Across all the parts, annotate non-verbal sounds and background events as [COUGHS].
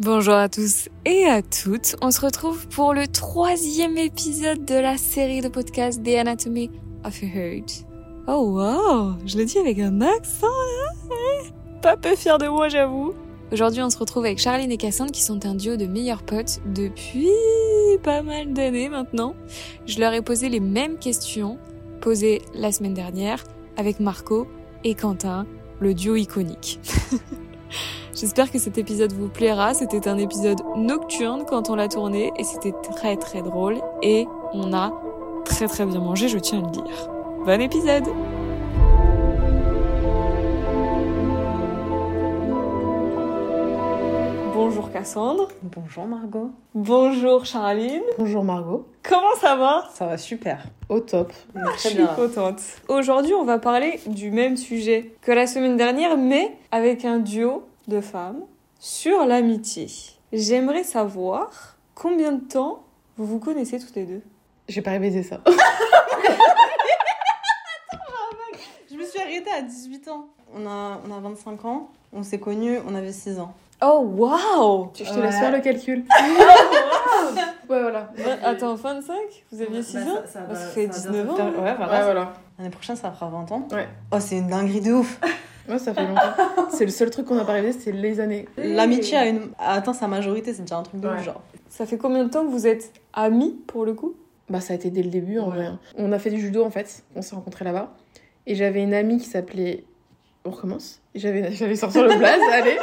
Bonjour à tous et à toutes. On se retrouve pour le troisième épisode de la série de podcasts The Anatomy of a Hurt. Oh wow, je le dis avec un accent, hein Pas peu fier de moi, j'avoue. Aujourd'hui, on se retrouve avec Charline et Cassandre qui sont un duo de meilleurs potes depuis pas mal d'années maintenant. Je leur ai posé les mêmes questions posées la semaine dernière avec Marco et Quentin, le duo iconique. [LAUGHS] J'espère que cet épisode vous plaira. C'était un épisode nocturne quand on l'a tourné et c'était très très drôle et on a très très bien mangé, je tiens à le dire. Bon épisode Bonjour Cassandre. Bonjour Margot. Bonjour Charline. Bonjour Margot. Comment ça va? Ça va super. Au top. Je suis contente. Aujourd'hui, on va parler du même sujet que la semaine dernière, mais avec un duo de femmes sur l'amitié. J'aimerais savoir combien de temps vous vous connaissez toutes les deux. J'ai pas révisé ça. Je me suis arrêtée à 18 ans. On a, on a 25 ans. On s'est connus, on avait 6 ans. Oh wow Je te laisse faire le calcul. [LAUGHS] ouais, voilà. Attends, 25 Vous aviez 6 Bah, ans? ça- ça Bah, va- Ça fait ça va 19 bientôt ans. Ouais, Ouais, voilà. voilà. L'année prochaine, ça fera 20 ans. Ouais. Oh, c'est une dinguerie de ouf. [LAUGHS] Ouais, ça fait longtemps. [LAUGHS] c'est le seul truc qu'on a pas révisé, c'est les années. L'amitié a, une... a atteint sa majorité, c'est déjà un truc de Ouais. genre. Ça fait combien de temps que vous êtes amis pour le coup? Bah, ça a été dès le début en Ouais. vrai. On a fait du judo en fait. On s'est rencontrés là-bas. Et j'avais une amie qui s'appelait. On recommence? J'avais [LAUGHS] j'avais sorti le blaze, [LAUGHS] allez.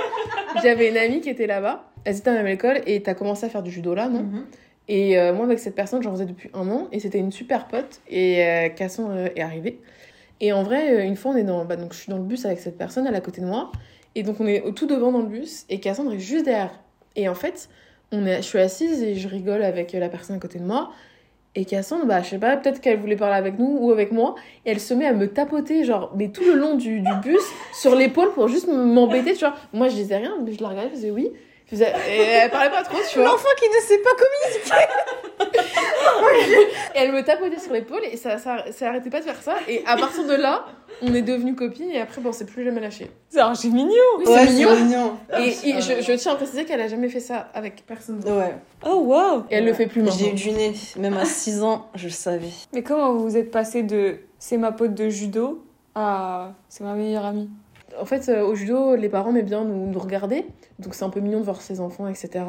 J'avais une amie qui était là-bas. Elles étaient à la même école et t'as commencé à faire du judo là, non? Mhm. Et euh, moi, avec cette personne, j'en faisais depuis un an et c'était une super pote. Et euh, Cassandre euh, est arrivée. Et en vrai, euh, une fois, on est dans. Bah, donc, je suis dans le bus avec cette personne, elle est à côté de moi. Et donc, on est tout devant dans le bus et Cassandre est juste derrière. Et en fait, on est, je suis assise et je rigole avec euh, la personne à côté de moi. Et Cassandre, bah, je sais pas, peut-être qu'elle voulait parler avec nous ou avec moi. Et elle se met à me tapoter, genre, mais tout le long du, du bus, sur l'épaule pour juste m'embêter, tu vois. Moi, je disais rien, mais je la regardais, je faisais oui. Et elle parlait pas trop, tu vois. L'enfant qui ne sait pas communiquer. Et elle me tapotait sur l'épaule et ça, ça, ça arrêtait pas de faire ça. Et à partir de là, on est devenus copines et après, bon, on s'est plus jamais lâché. C'est archi mignon Oui, Ouais, c'est mignon. mignon. Et, et je, je tiens à préciser qu'elle a jamais fait ça avec personne. d'autre. Ouais. Oh wow Et elle le fait plus J'ai maintenant. eu du nez. Même à 6 ans, je le savais. Mais comment vous êtes passé de c'est ma pote de judo à c'est ma meilleure amie? En fait, euh, au judo, les parents aimaient bien nous, nous regarder. Donc c'est un peu mignon de voir ses enfants, etc.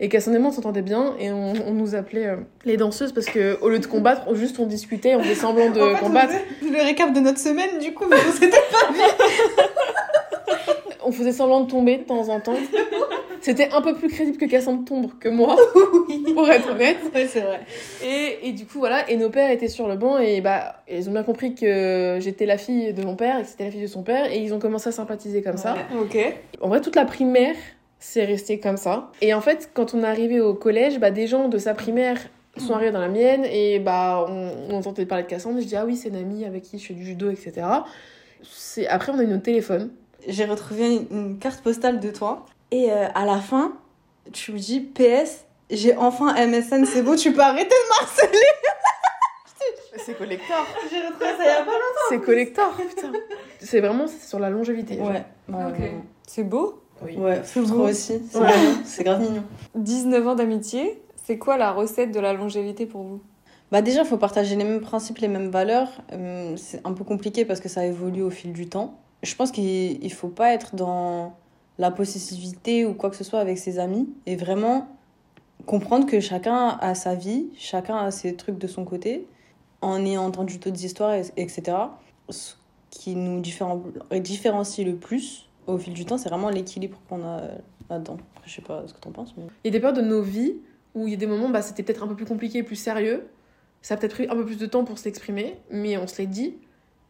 Et moi, on s'entendait bien et on, on nous appelait euh, les danseuses parce que au lieu de combattre, on, juste on discutait, on faisait semblant de [LAUGHS] combattre. Le récap de notre semaine, du coup, mais on s'était [LAUGHS] On faisait semblant de tomber de temps en temps. [LAUGHS] C'était un peu plus crédible que Cassandre tombe que moi, [LAUGHS] pour être honnête. Ouais, c'est vrai. Et, et du coup, voilà, et nos pères étaient sur le banc, et bah, ils ont bien compris que j'étais la fille de mon père, et que c'était la fille de son père, et ils ont commencé à sympathiser comme ça. Ok. En vrai, toute la primaire, c'est resté comme ça. Et en fait, quand on est arrivé au collège, bah, des gens de sa primaire sont arrivés dans la mienne, et bah, on, on entendait parler de Cassandre, et je dis, ah oui, c'est une amie avec qui je fais du judo, etc. C'est... Après, on a eu notre téléphone. J'ai retrouvé une, une carte postale de toi. Et euh, à la fin, tu me dis PS, j'ai enfin MSN, c'est bon, tu peux arrêter de m'harceler. [LAUGHS] C'est collector. J'ai retrouvé ça il y a pas C'est collector, [LAUGHS] putain. C'est vraiment sur la longévité. Ouais. Ouais, Ok. ouais. C'est beau? Oui. Ouais, je trouve aussi. C'est Ouais. grave mignon. 19 ans d'amitié, c'est quoi la recette de la longévité pour vous? Bah déjà, il faut partager les mêmes principes, les mêmes valeurs. Hum, C'est un peu compliqué parce que ça évolue au fil du temps. Je pense qu'il il faut pas être dans la possessivité ou quoi que ce soit avec ses amis et vraiment comprendre que chacun a sa vie, chacun a ses trucs de son côté, en ayant entendu d'autres histoires, et- etc. Ce qui nous différen- différencie le plus au fil du temps, c'est vraiment l'équilibre qu'on a là-dedans. Après, je sais pas ce que t'en penses, mais... Il y a des périodes de nos vies où il y a des moments, bah, c'était peut-être un peu plus compliqué, plus sérieux. Ça a peut-être pris un peu plus de temps pour s'exprimer, mais on se l'est dit.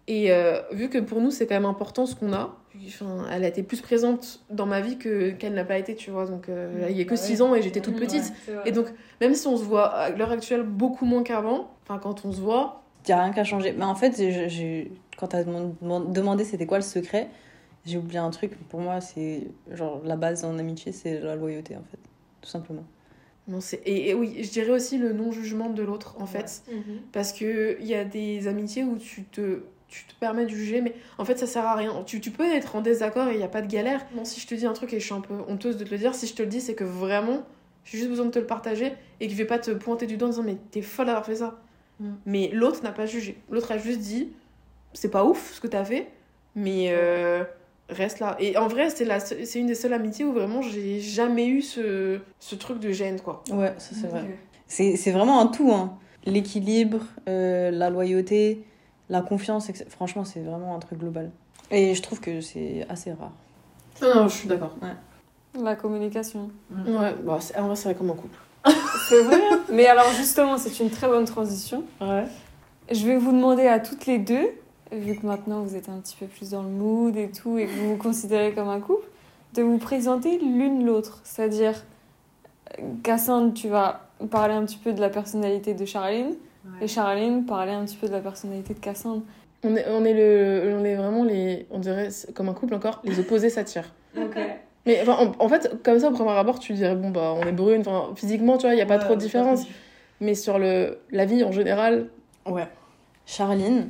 Et euh, vu que pour nous, c'est quand même important ce qu'on a, enfin, elle a été plus présente dans ma vie que, qu'elle n'a pas été, tu vois. Donc, euh, là, il y a que Bah ouais. 6 ans et j'étais toute Ouais, petite. Et donc, même si on se voit à l'heure actuelle beaucoup moins qu'avant, enfin, quand on se voit, Il n'y a rien qu'à changer. Mais en fait, quand tu as demandé c'était quoi le secret, j'ai oublié un truc. Pour moi, c'est genre la base en amitié, c'est la loyauté, en fait. Tout simplement. non, c'est... Et, et oui, je dirais aussi le non-jugement de l'autre, en fait. Mhm. Parce qu'il y a des amitiés où tu te, tu te permets de juger, mais en fait, ça sert à rien. Tu, tu peux être en désaccord et il n'y a pas de galère. Bon, si je te dis un truc et je suis un peu honteuse de te le dire, si je te le dis, c'est que vraiment, j'ai juste besoin de te le partager et que je vais pas te pointer du doigt en disant, mais t'es folle d'avoir fait ça. Mm. Mais l'autre n'a pas jugé. L'autre a juste dit, c'est pas ouf ce que t'as fait, mais euh, reste là. Et en vrai, c'est la seule- c'est une des seules amitiés où vraiment j'ai jamais eu ce, ce truc de gêne, quoi. Ouais, ça c'est vrai. C'est c'est vraiment un tout. Hein. L'équilibre, euh, la loyauté, la confiance, franchement, c'est vraiment un truc global. Et je trouve que c'est assez rare. Non, non, je suis d'accord. La communication. Ouais, bah, c'est- en vrai, c'est vrai comme un couple. [LAUGHS] C'est vrai. hein. Mais alors justement, c'est une très bonne transition. Ouais. Je vais vous demander à toutes les deux, vu que maintenant vous êtes un petit peu plus dans le mood et tout, et que vous vous considérez comme un couple, de vous présenter l'une l'autre. C'est-à-dire, Cassandre, tu vas parler un petit peu de la personnalité de Charline, et Charline parler un petit peu de la personnalité de Cassandre. On est, on est, le, on est vraiment les. On dirait, comme un couple encore, les opposés s'attirent. Mais enfin, en, en fait, comme ça, au premier abord, tu dirais, bon, bah, on est brune. Enfin, physiquement, tu vois, il n'y a pas trop de différence. Mais sur le, la vie en général. Ouais. Charline,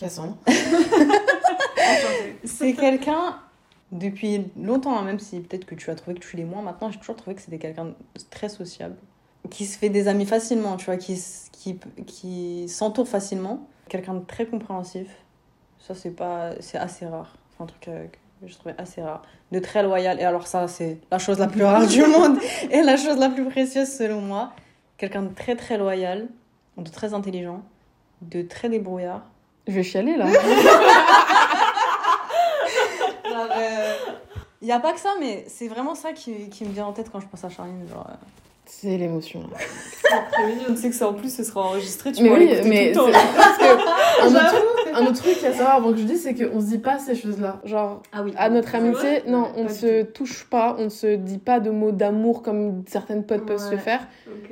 Cassandre. [LAUGHS] c'est quelqu'un, depuis longtemps, hein, même si peut-être que tu as trouvé que tu l'es moins maintenant, j'ai toujours trouvé que c'était quelqu'un de très sociable, qui se fait des amis facilement, tu vois, qui, qui, qui s'entoure facilement. Quelqu'un de très compréhensif. Ça, c'est pas, c'est assez rare. C'est un truc euh, que je trouvais assez rare. De très loyal. Et alors, ça, c'est la chose la plus rare du [LAUGHS] monde et la chose la plus précieuse selon moi. Quelqu'un de très, très loyal, de très intelligent, de très débrouillard. Je vais chialer là. [LAUGHS] Il n'y a pas que ça, mais c'est vraiment ça qui, qui me vient en tête quand je pense à Charline. Genre, euh, C'est l'émotion. là. Je sais que ça en plus ce sera enregistré, tu Mais oui, mais tout le c'est- temps. parce que un [LAUGHS] autre, un autre truc à savoir avant que je dise, c'est qu'on se dit pas ces choses-là. Genre, Ah oui. à notre amitié, non, on ne se touche pas, on ne se dit pas de mots d'amour comme certaines potes peuvent se Ouais. faire.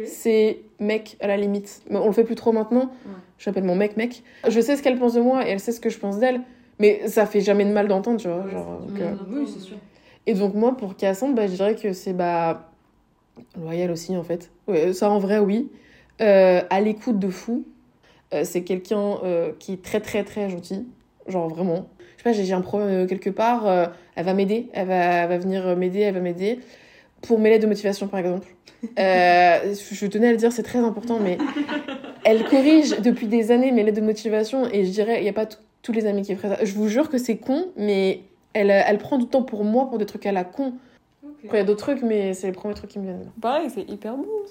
C'est mec à la limite. Mais on le fait plus trop maintenant. J'appelle mon mec mec. Je sais ce qu'elle pense de moi et elle sait ce que je pense d'elle. Mais ça fait jamais de mal d'entendre, tu vois. genre, donc, euh, Oui, c'est sûr. Et donc moi, pour Cassandre, bah, je dirais que c'est bah, loyal aussi, en fait. Ouais, ça, en vrai, oui. Euh, à l'écoute de fou. Euh, c'est quelqu'un euh, qui est très, très, très gentil. Genre, vraiment. Je sais pas, j'ai un problème quelque part. elle va m'aider. Elle va, va venir m'aider. Elle va m'aider. Pour mes lettres de motivation, par exemple. Je tenais à le dire, c'est très important, mais elle corrige depuis des années mes lettres de motivation. Et je dirais, il n'y a pas tous les amis qui feraient ça. Je vous jure que c'est con, mais elle, elle prend du temps pour moi, pour des trucs à la con. Après, il y a d'autres trucs, mais c'est les premiers trucs qui me viennent. Pareil, c'est hyper beau.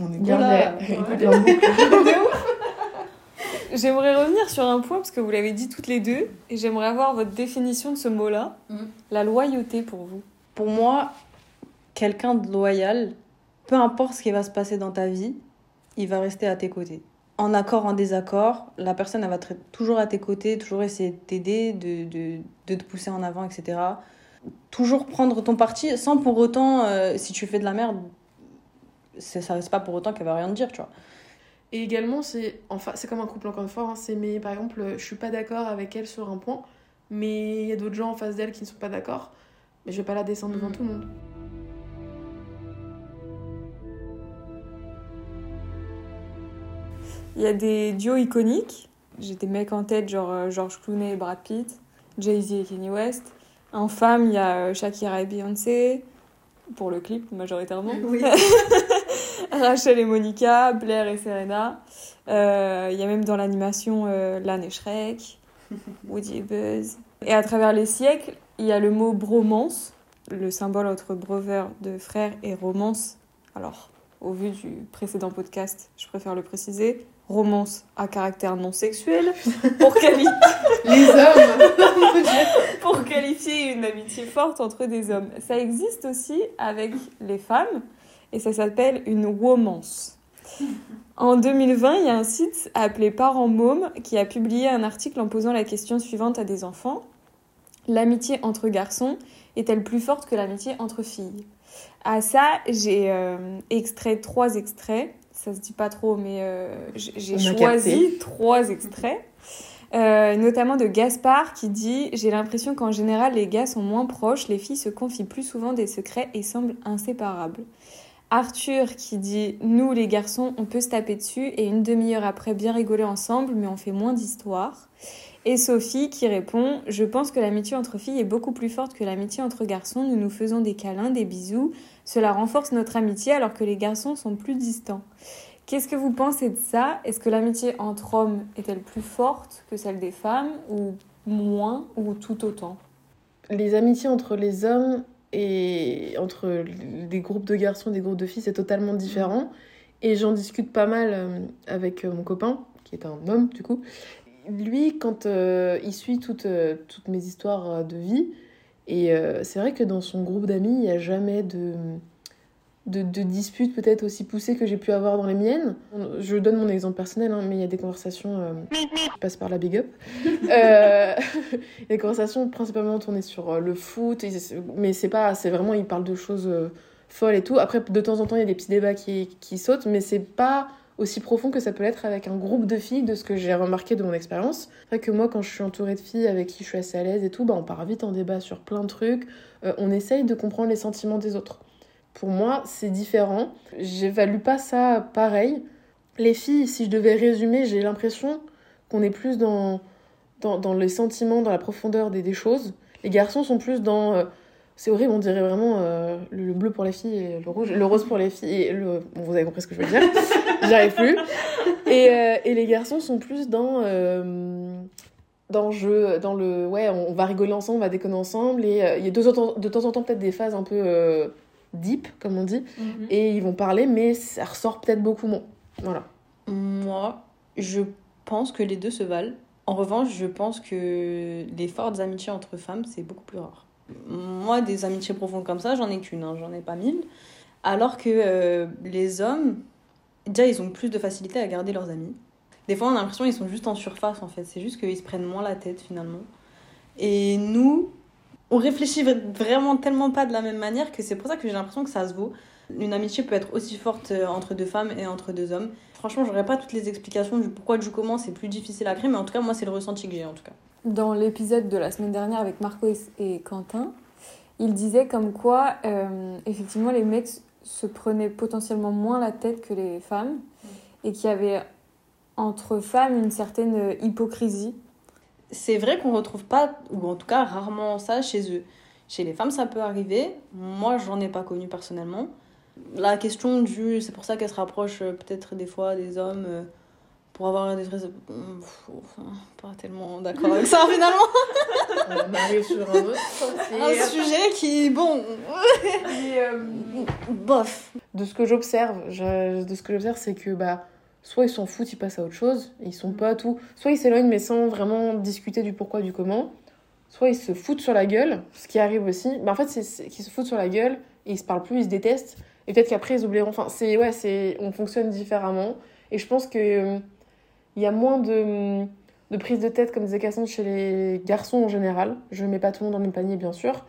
On est bien là. [LAUGHS] [LAUGHS] J'aimerais revenir sur un point parce que vous l'avez dit toutes les deux et j'aimerais avoir votre définition de ce mot-là. Mhm. La loyauté pour vous. Pour moi, quelqu'un de loyal, peu importe ce qui va se passer dans ta vie, il va rester à tes côtés. En accord, en désaccord, la personne elle va être toujours à tes côtés, toujours essayer de t'aider, de, de, de te pousser en avant, etc. Toujours prendre ton parti sans pour autant, euh, si tu fais de la merde, c'est ça c'est pas pour autant qu'elle va rien te dire, tu vois. Et également, c'est enfin, c'est comme un couple, encore une fois. hein, c'est mais par exemple, je suis pas d'accord avec elle sur un point, mais il y a d'autres gens en face d'elle qui ne sont pas d'accord. Mais je vais pas la descendre devant tout le monde. Il y a des duos iconiques. J'ai des mecs en tête, genre euh, George Clooney et Brad Pitt, Jay-Z et Kanye West. En femme, il y a euh, Shakira et Beyoncé, pour le clip majoritairement. Oui. [LAUGHS] Rachel et Monica, Blair et Serena. Euh, Il y a même dans l'animation euh, Lan et Shrek, [LAUGHS] Woody et Buzz. Et à travers les siècles, il y a le mot bromance, le symbole entre brother de frère et romance. Alors, au vu du précédent podcast, je préfère le préciser. Romance à caractère non sexuel pour, quali- [LAUGHS] Les hommes [LAUGHS] pour qualifier une amitié forte entre des hommes. Ça existe aussi avec les femmes et ça s'appelle une womance. En 2020, il y a un site appelé Parents Mômes qui a publié un article en posant la question suivante à des enfants. L'amitié entre garçons est-elle plus forte que l'amitié entre filles? À ça, j'ai euh, extrait trois extraits. Ça se dit pas trop, mais euh, j'ai choisi trois extraits. Euh, notamment de Gaspard qui dit J'ai l'impression qu'en général les gars sont moins proches, les filles se confient plus souvent des secrets et semblent inséparables. Arthur qui dit Nous les garçons, on peut se taper dessus et une demi-heure après bien rigoler ensemble, mais on fait moins d'histoires. Et Sophie qui répond Je pense que l'amitié entre filles est beaucoup plus forte que l'amitié entre garçons. Nous nous faisons des câlins, des bisous. Cela renforce notre amitié alors que les garçons sont plus distants. Qu'est-ce que vous pensez de ça? Est-ce que l'amitié entre hommes est-elle plus forte que celle des femmes ou moins ou tout autant? Les amitiés entre les hommes et entre des groupes de garçons et des groupes de filles, c'est totalement différent. Et j'en discute pas mal euh, avec mon copain, qui est un homme du coup lui, quand euh, il suit toutes, euh, toutes mes histoires euh, de vie, et c'est vrai que dans son groupe d'amis, il n'y a jamais de, de, de disputes peut-être aussi poussées que j'ai pu avoir dans les miennes. Je donne mon exemple personnel, hein, mais il y a des conversations qui passent par la big up. [LAUGHS] [LAUGHS] il y a des conversations principalement tournées sur le foot, mais c'est pas, c'est vraiment, il parle de choses folles et tout. Après, de temps en temps, il y a des petits débats qui, qui sautent, mais c'est pas aussi profond que ça peut l'être avec un groupe de filles, de ce que j'ai remarqué de mon expérience. C'est vrai que moi, quand je suis entourée de filles avec qui je suis assez à l'aise et tout, bah, on part vite en débat sur plein de trucs. Euh, on essaye de comprendre les sentiments des autres. Pour moi, c'est différent. J'évalue pas ça pareil. Les filles, si je devais résumer, j'ai l'impression qu'on est plus dans, dans, dans, les sentiments, dans la profondeur des, des choses. Les garçons sont plus dans. Euh, c'est horrible, on dirait vraiment euh, le, bleu pour les filles et le rose pour les filles. Bon, vous avez compris ce que je veux dire. [LAUGHS] J'arrive plus. Et, euh, et, les garçons sont plus dans. Euh, dans, jeu, dans le. Ouais, on, va rigoler ensemble, on va déconner ensemble. Et il y a de, de temps en temps peut-être des phases un peu deep, comme on dit. Mhm. Et ils vont parler, mais ça ressort peut-être beaucoup moins. Voilà. Moi, je pense que les deux se valent. En revanche, je pense que les fortes amitiés entre femmes, c'est beaucoup plus rare. Moi, des amitiés profondes comme ça, j'en ai qu'une, hein, j'en ai pas mille. Alors que euh, les hommes, déjà, ils ont plus de facilité à garder leurs amis. Des fois, on a l'impression qu'ils sont juste en surface, en fait. C'est juste qu'ils se prennent moins la tête, finalement. Et nous, on réfléchit vraiment tellement pas de la même manière que c'est pour ça que j'ai l'impression que ça se vaut. Une amitié peut être aussi forte euh, entre deux femmes et entre deux hommes. Franchement, j'aurais pas toutes les explications du pourquoi du comment, c'est plus difficile à créer, mais en tout cas, moi, c'est le ressenti que j'ai, en tout cas dans l'épisode de la semaine dernière avec Marco et Quentin, il disait comme quoi, euh, effectivement, les mecs se prenaient potentiellement moins la tête que les femmes et qu'il y avait entre femmes une certaine hypocrisie. C'est vrai qu'on retrouve pas, ou en tout cas rarement ça chez eux. Chez les femmes, ça peut arriver. Moi, j'en ai pas connu personnellement. La question du. C'est pour ça qu'elle se rapproche euh, peut-être des fois des hommes. Euh, pour avoir des vrais. Pas tellement d'accord avec ça [LAUGHS] finalement. On arrive sur un autre un sujet qui, bon. Euh, bof. De ce que j'observe, de ce que j'observe, c'est que bah, soit ils s'en foutent, ils passent à autre chose, ils sont pas tout. Soit ils s'éloignent, mais sans vraiment discuter du pourquoi, du comment. Soit ils se foutent sur la gueule, ce qui arrive aussi. Bah, en fait, c'est qu'ils se foutent sur la gueule et ils se parlent plus, ils se détestent. Et peut-être qu'après, ils oublieront. Enfin, c'est. Ouais, c'est. On fonctionne différemment. Et je pense que il y a moins de, de prise de tête, comme disait Cassandre, chez les garçons en général. Je ne mets pas tout le monde dans le même panier, bien sûr.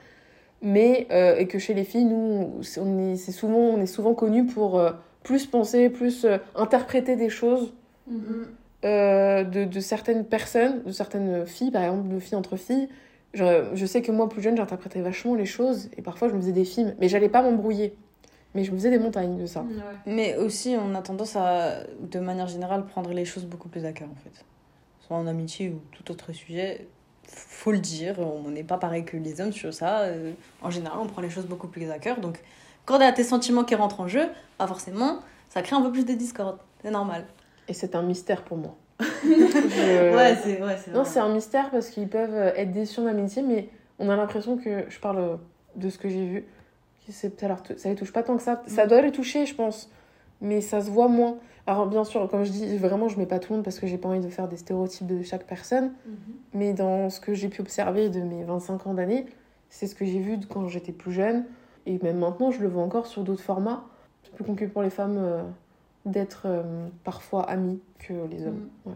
Mais, euh, et que chez les filles, nous, on est, souvent, on est souvent connus pour euh, plus penser, plus euh, interpréter des choses mm-hmm. de, de, certaines personnes, de certaines filles, par exemple, de filles entre filles. Je, je sais que moi, plus jeune, j'interprétais vachement les choses et parfois je me faisais des films, mais j'allais pas m'embrouiller. Mais je me faisais des montagnes de ça. Mais aussi, on a tendance à, de manière générale, prendre les choses beaucoup plus à cœur, en fait. Soit en amitié ou tout autre sujet, faut le dire, on n'est pas pareil que les hommes sur ça. Euh, en général, on prend les choses beaucoup plus à cœur. Donc, quand il y a tes sentiments qui rentrent en jeu, pas forcément, ça crée un peu plus de discorde. C'est normal. Et c'est un mystère pour moi. [LAUGHS] Ouais, c'est ouais, Non, c'est un mystère parce qu'ils peuvent être déçus en amitié, mais on a l'impression que, je parle de ce que j'ai vu, alors ça les touche pas tant que ça. Ça mm. doit les toucher, je pense, mais ça se voit moins. Alors bien sûr, comme je dis, vraiment, je mets pas tout le monde parce que j'ai pas envie de faire des stéréotypes de chaque personne, mm-hmm. mais dans ce que j'ai pu observer de mes 25 ans d'année, c'est ce que j'ai vu quand j'étais plus jeune, et même maintenant, je le vois encore sur d'autres formats. C'est plus compliqué pour les femmes euh, d'être euh, parfois amies que les hommes. Mm.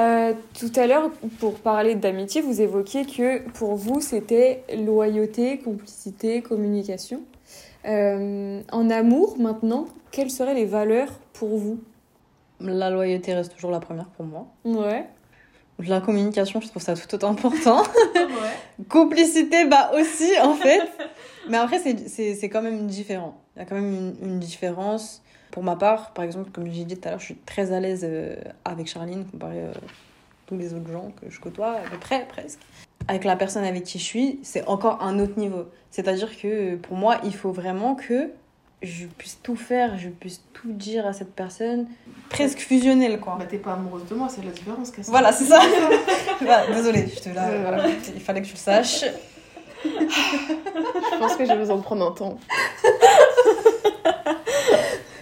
Euh, tout à l'heure, pour parler d'amitié, vous évoquiez que pour vous, c'était loyauté, complicité, communication. Euh, en amour, maintenant, quelles seraient les valeurs pour vous? La loyauté reste toujours la première pour moi. Ouais. La communication, je trouve ça tout autant important. ouais. [LAUGHS] [LAUGHS] Complicité, bah aussi, en fait. [LAUGHS] Mais après, c'est quand même différent. Il y a quand même une, une différence. Pour ma part, par exemple, comme j'ai dit tout à l'heure, je suis très à l'aise euh, avec Charline comparé à tous les autres gens que je côtoie, à peu près, presque. Avec la personne avec qui je suis, c'est encore un autre niveau. C'est-à-dire que pour moi, il faut vraiment que je puisse tout faire, je puisse tout dire à cette personne, presque fusionnel quoi. Bah, t'es pas amoureuse de moi, c'est la différence, Cassie. Voilà, c'est ça. [LAUGHS] Bah, désolée, je te la- Euh, voilà, il fallait que tu le saches. Je pense que j'ai besoin de prendre un temps. [LAUGHS]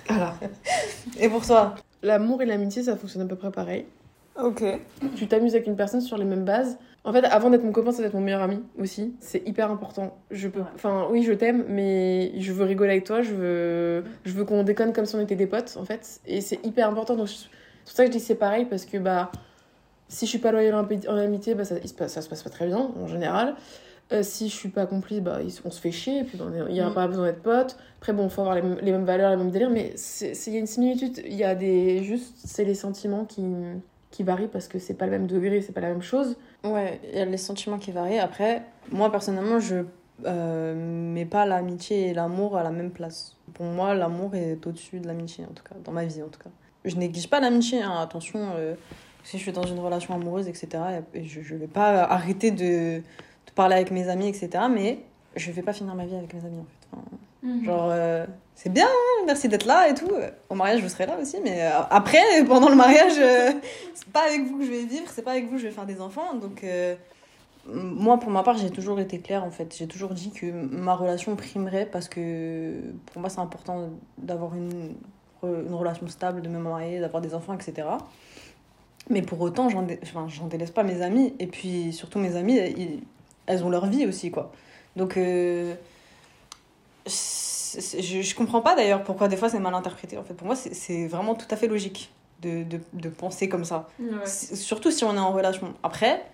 voilà. [LAUGHS] Et pour toi L'amour et l'amitié, ça fonctionne à peu près pareil. Ok. Tu t'amuses avec une personne sur les mêmes bases. En fait, avant d'être mon copain, c'est d'être mon meilleur ami aussi. C'est hyper important. Je peux, enfin, oui, je t'aime, mais je veux rigoler avec toi. Je veux, je veux qu'on déconne comme si on était des potes, en fait. Et c'est hyper important. Donc, c'est pour ça que je dis que c'est pareil parce que bah, si je suis pas loyale en, ami- en amitié, bah, ça, ça se passe pas très bien en général. Euh, si je suis pas complice, bah, on se fait chier, et puis il n'y a Mm. pas besoin d'être potes. Après, bon, il faut avoir les, mêmes- les mêmes valeurs, les mêmes délires, mais il y a une similitude. Il y a des. Juste, c'est les sentiments qui, qui varient parce que c'est pas le même degré, c'est pas la même chose. Ouais, il y a les sentiments qui varient. Après, moi personnellement, je euh, mets pas l'amitié et l'amour à la même place. Pour moi, l'amour est au-dessus de l'amitié, en tout cas, dans ma vie, en tout cas. Je néglige pas l'amitié, hein, attention. euh, si je suis dans une relation amoureuse, etc., et je, je vais pas arrêter de, parler avec mes amis, etc., mais je vais pas finir ma vie avec mes amis, en fait. Enfin, Genre, euh, c'est bien, hein, merci d'être là et tout. Au mariage, je serai là aussi, mais euh, après, pendant le mariage, euh, c'est pas avec vous que je vais vivre, c'est pas avec vous que je vais faire des enfants. Donc, moi, pour ma part, j'ai toujours été claire en fait. J'ai toujours dit que ma relation primerait parce que pour moi, c'est important d'avoir une, une relation stable, de me marier, d'avoir des enfants, etc. Mais pour autant, j'en dé- enfin, j'en délaisse pas mes amis. Et puis, surtout, mes amis, ils- elles ont leur vie aussi, quoi. Donc. euh, je, je comprends pas d'ailleurs pourquoi des fois c'est mal interprété. En fait, pour moi, c'est- vraiment tout à fait logique de, de, de penser comme ça. Surtout si on est en relation. Après,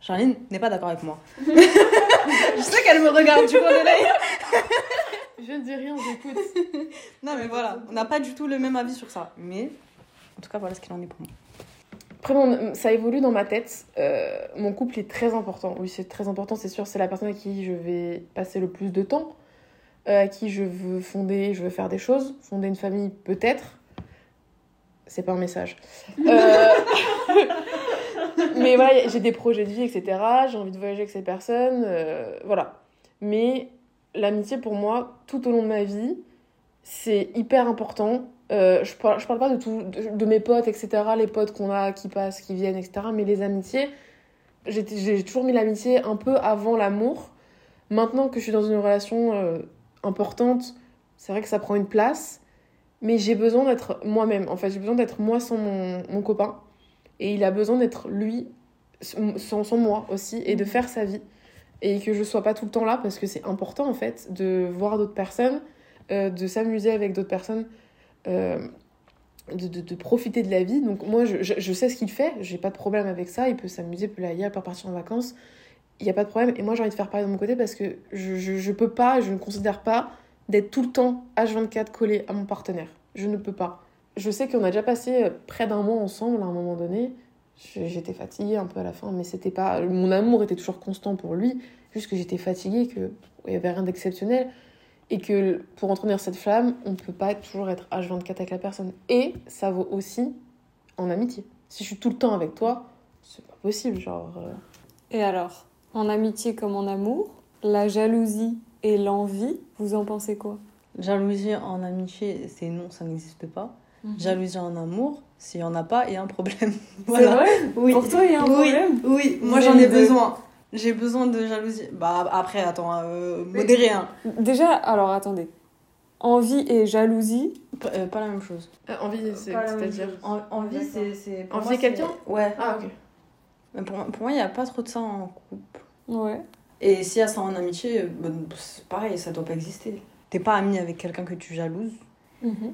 Charline n'est pas d'accord avec moi. [LAUGHS] je sais qu'elle me regarde du coin de l'œil. [LAUGHS] Je ne dis rien, j'écoute. Non, mais voilà, on n'a pas du tout le même avis sur ça. Mais en tout cas, voilà ce qu'il en est pour moi. Après, mon- ça évolue dans ma tête. Euh, mon couple est très important. Oui, c'est très important, c'est sûr. C'est la personne avec qui je vais passer le plus de temps, euh, à qui je veux fonder, je veux faire des choses. Fonder une famille, peut-être. C'est pas un message. [LAUGHS] Euh, [LAUGHS] Mais voilà, j'ai des projets de vie, etc. J'ai envie de voyager avec ces personnes. voilà. Mais l'amitié, pour moi, tout au long de ma vie, c'est hyper important. Euh, je, parle, je parle pas de, tout, de, de mes potes, etc., les potes qu'on a, qui passent, qui viennent, etc., mais les amitiés, j'ai toujours mis l'amitié un peu avant l'amour. Maintenant que je suis dans une relation euh, importante, c'est vrai que ça prend une place, mais j'ai besoin d'être moi-même. En fait, j'ai besoin d'être moi sans mon, mon copain, et il a besoin d'être lui sans, sans moi aussi, et de faire sa vie. Et que je sois pas tout le temps là, parce que c'est important, en fait, de voir d'autres personnes, euh, de s'amuser avec d'autres personnes euh, de, de, profiter de la vie. Donc moi, je, je, sais ce qu'il fait, j'ai pas de problème avec ça. Il peut s'amuser, il peut ailleurs, il peut partir en vacances. Il n'y a pas de problème. Et moi, j'ai envie de faire pareil de mon côté parce que je, je, je peux pas, je ne considère pas d'être tout le temps H24 collé à mon partenaire. Je ne peux pas. Je sais qu'on a déjà passé près d'un mois ensemble à un moment donné. J'étais fatiguée un peu à la fin, mais c'était pas. Mon amour était toujours constant pour lui, juste que j'étais fatiguée, qu'il n'y avait rien d'exceptionnel et que pour entretenir cette flamme, on ne peut pas toujours être H24 avec la personne. Et ça vaut aussi en amitié. Si je suis tout le temps avec toi, c'est pas possible, genre... euh, Et alors, en amitié comme en amour, la jalousie et l'envie, vous en pensez quoi? Jalousie en amitié, c'est non, ça n'existe pas. Mhm. Jalousie en amour, s'il n'y en a pas, il y a un problème. C'est vrai? Oui. Pour toi, il y a un oui, problème? Oui, moi j'en ai besoin. J'ai besoin de jalousie. Bah après, attends, euh, modéré, hein. Déjà, alors attendez. Envie et jalousie, P- euh, pas la même chose. euh, envie, c'est-à-dire... En, envie, c'est. Envie quelqu'un Ouais. Ah, ok. Mais pour, moi- pour moi, il n'y a pas trop de ça en couple. ouais. Et s'il y a ça en amitié, bah, c'est pareil, ça doit pas exister. T'es pas ami avec quelqu'un que tu jalouses, Mhm.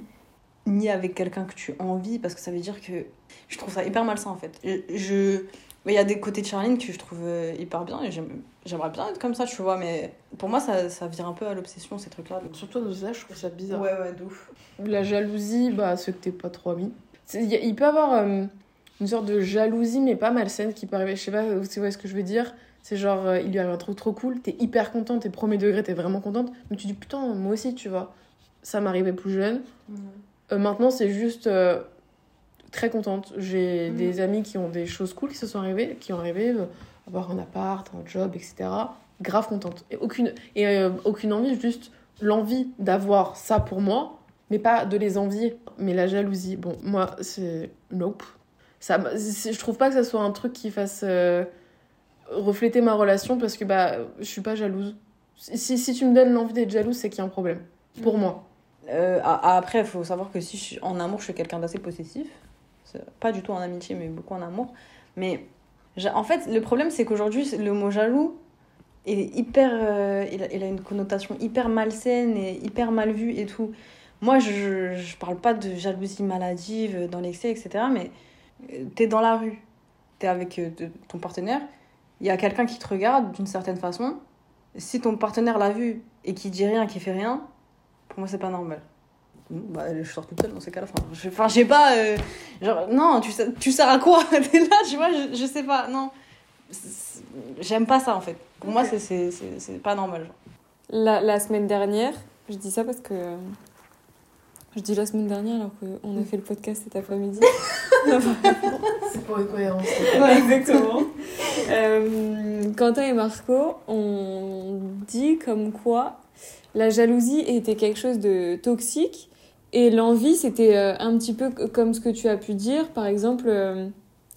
ni avec quelqu'un que tu envies, parce que ça veut dire que. Je trouve ça hyper malsain en fait. Je. Mais Il y a des côtés de Charline que je trouve euh, hyper bien et j'aime- j'aimerais bien être comme ça, tu vois, mais pour moi, ça, ça vire un peu à l'obsession, ces trucs-là. donc- Surtout dans ça, je trouve ça bizarre. Ouais, ouais, de ouf. La jalousie, bah, ceux que t'es pas trop ami. C'est- il peut y avoir euh, une sorte de jalousie, mais pas malsaine, qui peut arriver. Je sais pas si vous voyez ce que je veux dire. C'est genre, euh, il lui arrive un truc trop cool, t'es hyper contente, t'es premier degré, t'es vraiment contente. Mais tu dis, putain, moi aussi, tu vois. Ça m'arrivait plus jeune. Euh, maintenant, c'est juste euh, très contente. J'ai Mhm. des amis qui ont des choses cool qui se sont arrivées, qui ont rêvé euh, avoir un appart, un job, etc. Grave contente. Et aucune, et, euh, aucune envie, juste l'envie d'avoir ça pour moi, mais pas de les envier. Mais la jalousie, bon, moi, c'est nope. Ça, je trouve pas que ça soit un truc qui fasse euh, refléter ma relation parce que bah, je suis pas jalouse. Si, si tu me donnes l'envie d'être jalouse, c'est qu'il y a un problème. Pour moi. Euh, a- après, il faut savoir que si je suis en amour, je suis quelqu'un d'assez possessif. Pas du tout en amitié, mais beaucoup en amour. Mais en fait, le problème, c'est qu'aujourd'hui, le mot jaloux il est hyper. euh, il, a, une connotation hyper malsaine et hyper mal vue et tout. Moi, je, je parle pas de jalousie maladive dans l'excès, etc. Mais euh, t'es dans la rue, t'es avec euh, ton partenaire, il y a quelqu'un qui te regarde d'une certaine façon. Si ton partenaire l'a vu et qui dit rien, qui fait rien, pour moi, c'est pas normal. Bah, je sors toute seule dans ces cas-là. Enfin, je enfin, j'ai pas. euh, genre, non, tu, tu sers à quoi? [LAUGHS] T'es là, tu vois, je, je sais pas. Non. J'aime pas ça, en fait. Pour moi, c'est- c'est c'est- c'est pas normal. genre. La, la semaine dernière, je dis ça parce que. euh, Je dis la semaine dernière alors qu'on a fait le podcast cet après-midi. [LAUGHS] [LAUGHS] C'est pour une cohérence. Ouais, exactement. Euh, Quentin et Marco ont dit comme quoi la jalousie était quelque chose de toxique et l'envie c'était euh, un petit peu comme ce que tu as pu dire. Par exemple, euh,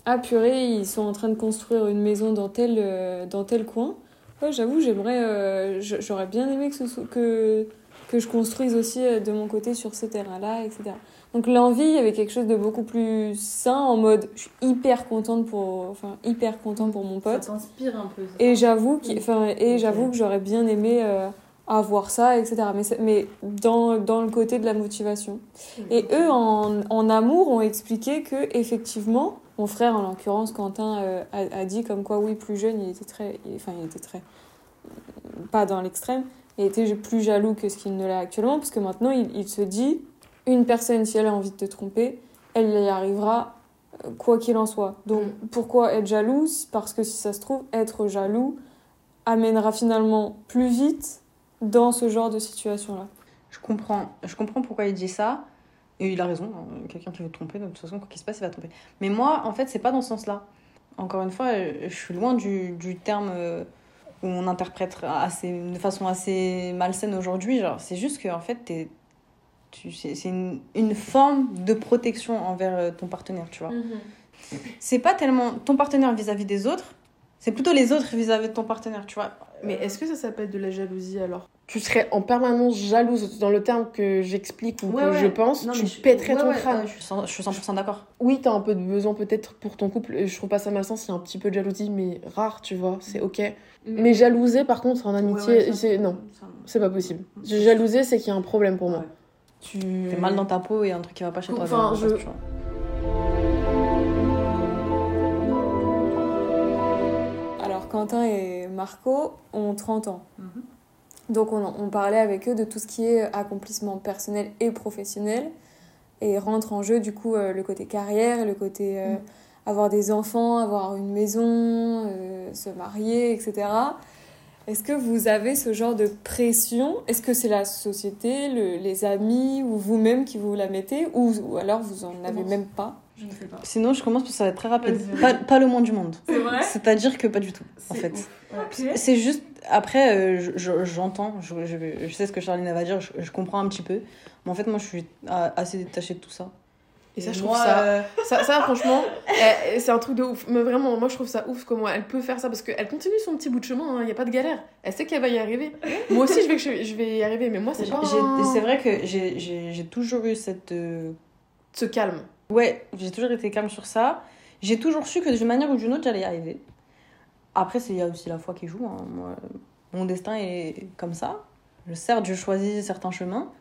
ah purée, ils sont en train de construire une maison dans tel, euh, dans tel coin. Ouais, j'avoue, j'aimerais, j'aurais bien aimé que, ce que, que je construise aussi de mon côté sur ce terrain-là, etc. Donc l'envie, il y avait quelque chose de beaucoup plus sain en mode je suis hyper contente pour enfin hyper contente pour mon pote t'inspire un peu. et j'avoue enfin et Ok. j'avoue que j'aurais bien aimé euh, avoir ça etc. Mais mais dans dans le côté de la motivation. Et eux en, en amour ont expliqué que effectivement mon frère en l'occurrence Quentin euh, a, a dit comme quoi oui plus jeune il était très il- enfin il était très pas dans l'extrême il était plus jaloux que ce qu'il ne l'est actuellement parce que maintenant il, il se dit une personne si elle a envie de te tromper elle y arrivera euh, quoi qu'il en soit donc pourquoi être jaloux? Parce que si ça se trouve être jaloux amènera finalement plus vite dans ce genre de situation là Je comprends, je comprends pourquoi il dit ça. Et il a raison. hein. Quelqu'un qui veut te tromper, de toute façon, quoi qu'il se passe, il va te tromper. Mais moi, en fait, c'est pas dans ce sens-là. Encore une fois, je suis loin du, du terme euh, où on interprète assez, de façon assez malsaine aujourd'hui. C'est juste que, en fait, c'est une, une forme de protection envers euh, ton partenaire, tu vois. C'est pas tellement ton partenaire vis-à-vis des autres, c'est plutôt les autres vis-à-vis de ton partenaire, tu vois. Mais est-ce que ça s'appelle de la jalousie alors? Tu serais en permanence jalouse dans le terme que j'explique ou Ouais, que ouais. je pense, Non, tu mais je- pèterais ouais, ton ouais, crâne. je suis cent- je suis 100% d'accord. Oui, t'as un peu de besoin peut-être pour ton couple. et Je trouve pas ça malsain s'il y a un petit peu de jalousie, mais rare, tu vois, c'est ok. Mais jalouser par contre en amitié, Ouais, ouais, ça- c'est non, ça- c'est pas possible. Jalouser, c'est qu'il y a un problème pour moi. Tu T'es mal dans ta peau et un truc qui va pas chez toi. Enfin, je- Quentin et Marco ont 30 ans. Mhm. Donc on, on parlait avec eux de tout ce qui est accomplissement personnel et professionnel. Et rentre en jeu du coup euh, le côté carrière, le côté euh, Mhm. avoir des enfants, avoir une maison, euh, se marier, etc. Est-ce que vous avez ce genre de pression? Est-ce que c'est la société, le- les amis ou vous-même qui vous la mettez ou, ou alors vous en avez même pas? Je ne sais pas. Sinon, je commence parce que ça va être très rapide. Pas, pas le moins du monde. C'est vrai C'est-à-dire que pas du tout, en fait. C'est juste, après, euh, je- je- j'entends, je, je, je sais ce que Charline va dire, je, je comprends un petit peu. Mais en fait, moi, je suis assez détachée de tout ça. Et ça, je Moi, trouve ça, euh, ça, ça, franchement, [LAUGHS] c'est un truc de ouf. Mais vraiment, moi, je trouve ça ouf comment elle peut faire ça parce qu'elle continue son petit bout de chemin. Il n'y a pas de galère. Elle sait qu'elle va y arriver. Moi aussi, je vais, je, je vais y arriver. Mais moi, c'est pas. C'est vrai que j'ai- toujours eu cette. euh, Se calme. Ouais, j'ai toujours été calme sur ça. J'ai toujours su que d'une manière ou d'une autre, j'allais y arriver. Après, c'est- il y a aussi la foi qui joue. hein. Moi, mon destin est comme ça. Je, certes, je choisis certains chemins.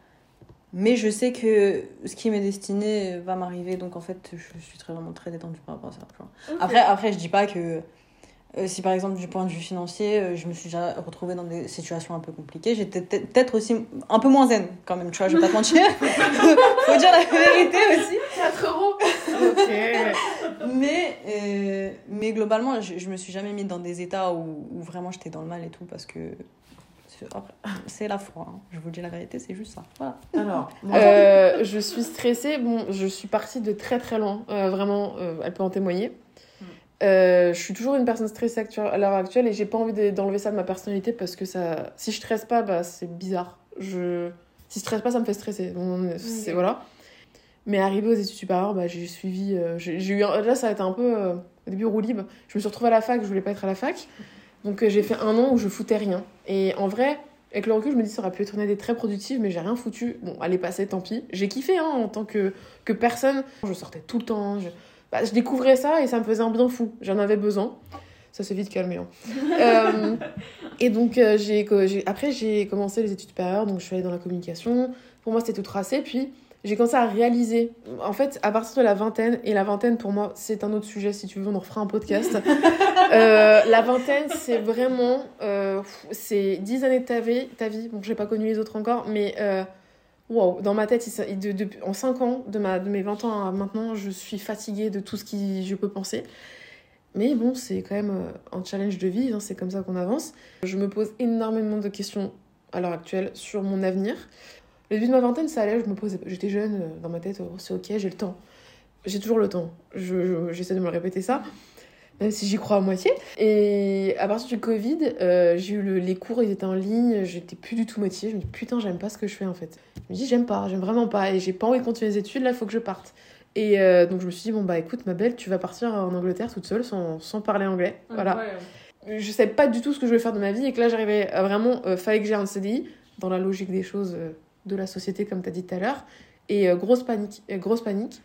Mais je sais que ce qui m'est destiné va m'arriver. Donc, en fait, je suis très, vraiment très détendue par rapport à ça. Après, après, je dis pas que euh, si par exemple du point de vue financier, euh, je me suis déjà retrouvée dans des situations un peu compliquées, j'étais peut- peut-être aussi un peu moins zen quand même, tu vois, je vais pas te mentir. [LAUGHS] [LAUGHS] Faut dire la vérité aussi. 4 euros Ok. Mais, euh, mais globalement, je, je me suis jamais mis dans des états où, où vraiment j'étais dans le mal et tout parce que C'est- C'est la foi. hein. Je vous dis la vérité, c'est juste ça. Voilà. Alors, [LAUGHS] euh, je suis stressée. Bon, je suis partie de très très loin. Euh, vraiment, euh, elle peut en témoigner. Euh, je suis toujours une personne stressée à l'heure actuelle et j'ai pas envie de- d'enlever ça de ma personnalité parce que ça, si je stresse pas, bah, c'est bizarre. Je, si je stresse pas, ça me fait stresser. Donc, voilà. Mais arrivé aux études supérieures, bah, j'ai suivi. euh, j'ai j'ai eu un- là, ça a été un peu euh, au début roue libre. Je me suis retrouvée à la fac, je voulais pas être à la fac. Donc euh, j'ai fait un an où je foutais rien. Et en vrai, avec le recul, je me dis ça aurait pu être une année très productive, mais j'ai rien foutu. Bon, elle est passée, tant pis. J'ai kiffé hein, en tant que, que personne. Je sortais tout le temps. Je, bah, je découvrais ça et ça me faisait un bien fou. J'en avais besoin. Ça s'est vite calmé. hein. Euh, et donc, euh, j'ai, après, j'ai commencé les études supérieures. Donc, je suis allée dans la communication. Pour moi, c'était tout tracé. Puis, j'ai commencé à réaliser. En fait, à partir de la vingtaine, et la vingtaine, pour moi, c'est un autre sujet. Si tu veux, on en refera un podcast. [LAUGHS] Euh, la vingtaine, c'est vraiment. euh, c'est 10 années de ta vie. Ta vie. Bon, j'ai pas connu les autres encore, mais. Wow, dans ma tête, en 5 ans, de, ma, de mes 20 ans à maintenant, je suis fatiguée de tout ce que je peux penser. Mais bon, c'est quand même euh, un challenge de vie, hein, c'est comme ça qu'on avance. Je me pose énormément de questions à l'heure actuelle sur mon avenir. Le début de ma vingtaine, ça allait, je me posais, j'étais jeune, euh, dans ma tête, oh, c'est ok, j'ai le temps. J'ai toujours le temps. Je- je- J'essaie de me répéter ça, même si j'y crois à moitié. Et à partir du Covid, euh, j'ai eu le- les cours, ils étaient en ligne, j'étais plus du tout motivée. Je me dis, putain, j'aime pas ce que je fais en fait. Je me dis, j'aime pas, j'aime vraiment pas, et j'ai pas envie de continuer les études, là, il faut que je parte. Et euh, donc je me suis dit, bon bah écoute, ma belle, tu vas partir en Angleterre toute seule, sans, sans parler anglais. Voilà. Je savais pas du tout ce que je voulais faire de ma vie, et que là, j'arrivais à vraiment, euh, fallait que j'ai un CDI, dans la logique des choses euh, de la société, comme tu as dit tout à l'heure. Et euh, grosse panique, euh, grosse panique.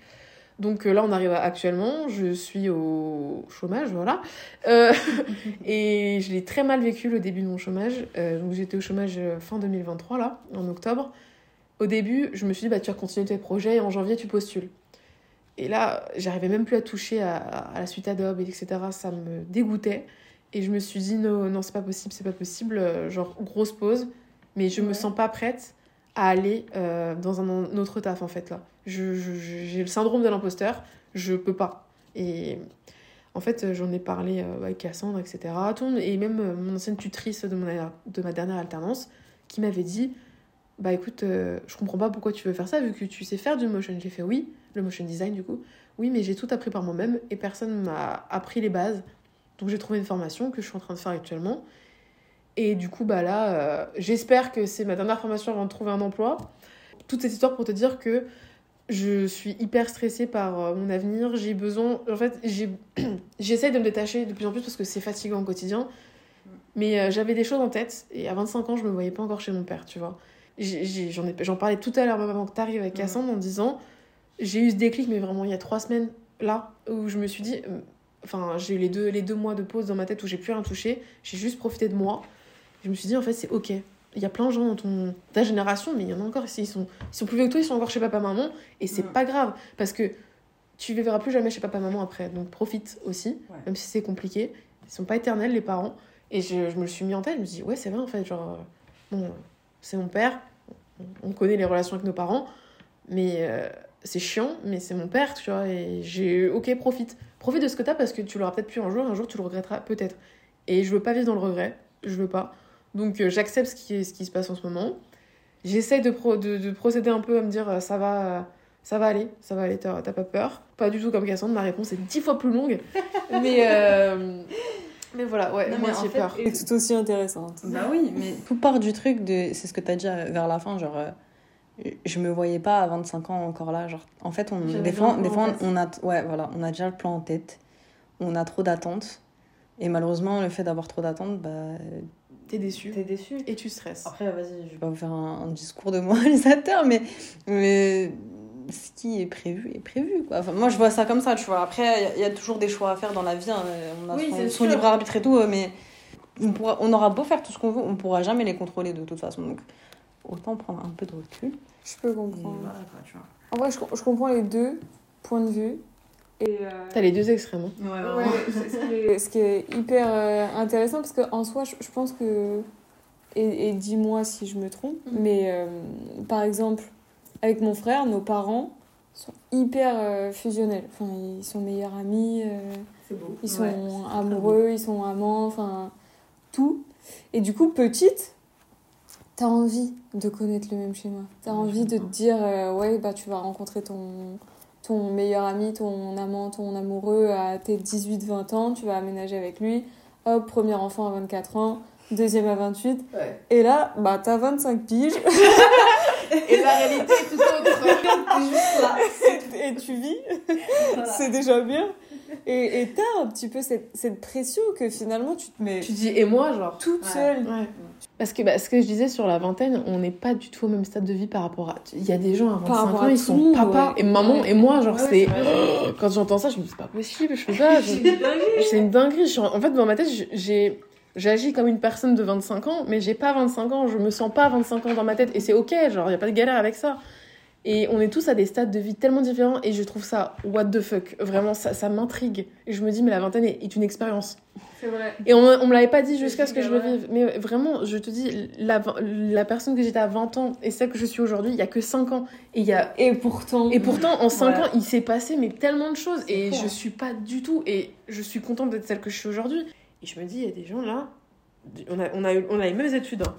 Donc euh, là, on arrive à- actuellement, je suis au chômage, voilà. Euh, [LAUGHS] et je l'ai très mal vécu le début de mon chômage. Euh, donc j'étais au chômage euh, fin 2023, là, en octobre. Au début, je me suis dit, bah, tu vas continuer tes projets et en janvier, tu postules. Et là, j'arrivais même plus à toucher à, à la suite Adobe, etc. Ça me dégoûtait. Et je me suis dit, non, non c'est pas possible, c'est pas possible. Euh, Genre, grosse pause. Mais je me sens pas prête à aller euh, dans un, un autre taf, en fait, là. J'ai le syndrome de l'imposteur. Je peux pas. Et en fait, j'en ai parlé euh, avec Cassandre, etc. Tout et même euh, mon ancienne tutrice de, mon, de ma dernière alternance qui m'avait dit Bah écoute, euh, je comprends pas pourquoi tu veux faire ça vu que tu sais faire du motion. J'ai fait oui, le motion design du coup. Oui, mais j'ai tout appris par moi-même et personne m'a appris les bases. Donc j'ai trouvé une formation que je suis en train de faire actuellement. Et du coup, bah là, euh, j'espère que c'est ma dernière formation avant de trouver un emploi. Toute cette histoire pour te dire que je suis hyper stressée par euh, mon avenir. J'ai besoin. En fait, [CLEARS THROAT] j'essaie de me détacher de plus en plus parce que c'est fatigant au quotidien. Mais j'avais des choses en tête et à 25 ans, je me voyais pas encore chez mon père, tu vois. J'en ai- j'en parlais tout à l'heure, même avant que tu arrives avec. Cassandre, en disant j'ai eu ce déclic, mais vraiment il y a trois semaines, là, où je me suis dit. euh, Enfin, j'ai eu les deux, les deux mois de pause dans ma tête où j'ai plus rien touché. J'ai juste profité de moi. Je me suis dit, en fait, c'est ok. Il y a plein de gens dans ton, ta génération, mais il y en a encore ici. Ils sont, ils sont plus vieux que toi, ils sont encore chez papa-maman. Et c'est pas grave. Parce que tu ne les verras plus jamais chez papa-maman après. Donc profite aussi, Ouais. même si c'est compliqué. Ils sont pas éternels, les parents. Et je, je me le suis mis en tête. Je me suis dit, ouais, c'est vrai, en fait. Genre, euh, bon, c'est mon père. On connaît les relations avec nos parents. Mais euh, c'est chiant, mais c'est mon père, tu vois. Et j'ai, ok, profite. Profite de ce que t'as parce que tu l'auras peut-être plus un jour. Un jour, tu le regretteras peut-être. Et je veux pas vivre dans le regret. Je veux pas. Donc euh, j'accepte ce qui, ce qui se passe en ce moment. J'essaie de, pro- de, de procéder un peu à me dire euh, ça va, ça va aller, ça va aller, t'as t'as pas peur. Pas du tout comme Cassandre, ma réponse est dix fois plus longue. [LAUGHS] mais, euh, mais voilà, ouais, Non, moi j'ai fait, peur. Et tout aussi intéressante. Bah oui, mais tout part du truc de. C'est ce que t'as dit euh, vers la fin, genre. euh, je me voyais pas à 25 ans encore là. Genre, en fait, on, des fois, des fois on, a, ouais, voilà, on a déjà le plan en tête. On a trop d'attentes. Et malheureusement, le fait d'avoir trop d'attentes, bah, T'es déçu t'es déçu. et tu stresses. Après, vas-y, je vais pas vous faire un, un discours de moralisateur, mais, mais ce qui est prévu est prévu. Quoi. Enfin, moi, je vois ça comme ça, tu vois. Après, il y a- il y, a toujours des choix à faire dans la vie. hein. On a Oui, son, libre arbitre et tout, euh, mais on, pourra, on aura beau faire tout ce qu'on veut, on pourra jamais les contrôler de toute façon. Donc, autant prendre un peu de recul. Je peux comprendre. voilà, quoi, tu vois. En vrai, je, je comprends les deux points de vue. Et euh, T'as les deux extrêmes. hein. Ouais, ce, qui est, hyper euh, intéressant parce qu'en soi, je, je pense que. Et, et dis-moi si je me trompe, Mhm. mais euh, par exemple, avec mon frère, nos parents sont hyper euh, fusionnels. Enfin, ils sont meilleurs amis, euh, beau. ils sont Ouais, amoureux, ils sont amants, enfin, tout. Et du coup, petite, t'as envie de connaître le même schéma. T'as envie de te dire, euh, ouais, bah tu vas rencontrer ton, ton meilleur ami, ton amant, ton amoureux à tes 18-20 ans, tu vas aménager avec lui. Hop, premier enfant à 24 ans, deuxième à 28. Ouais. Et là, bah t'as 25 piges [LAUGHS] [LAUGHS] Et la réalité est tout autre. [LAUGHS] T'es juste là. et tu vis. Voilà. [LAUGHS] C'est déjà bien. Et et t'as un petit peu cette, cette pression que finalement tu te mets Tu dis, et moi, genre toute Ouais. seule. Ouais. Parce que bah, ce que je disais sur la vingtaine, on n'est pas du tout au même stade de vie par rapport à. Il y a des gens à 25 Par rapport ans, ils sont papa ouais. et maman, et moi, genre, Ouais, c'est. [GASPS] Quand j'entends ça, je me dis, c'est pas possible, je fais ça. je- C'est une dinguerie. En fait, dans ma tête, j'ai. J'agis comme une personne de 25 ans, mais j'ai pas 25 ans, je me sens pas 25 ans dans ma tête, et c'est ok, genre, y a pas de galère avec ça. Et on est tous à des stades de vie tellement différents, et je trouve ça what the fuck. Vraiment, ça, ça m'intrigue. Et je me dis, mais la vingtaine est, est une expérience. C'est vrai. Et on, me- on me l'avait pas dit jusqu'à ce que je le vive. Mais vraiment, je te dis, la, la personne que j'étais à 20 ans et celle que je suis aujourd'hui, il y a que 5 ans. Et, y a, Et pourtant. et pourtant, en 5 Ouais. ans, il s'est passé mais tellement de choses. Et fou, je hein. suis pas du tout. Et je suis contente d'être celle que je suis aujourd'hui. Et je me dis, il y a des gens là, on a, on a, on a les mêmes études. hein.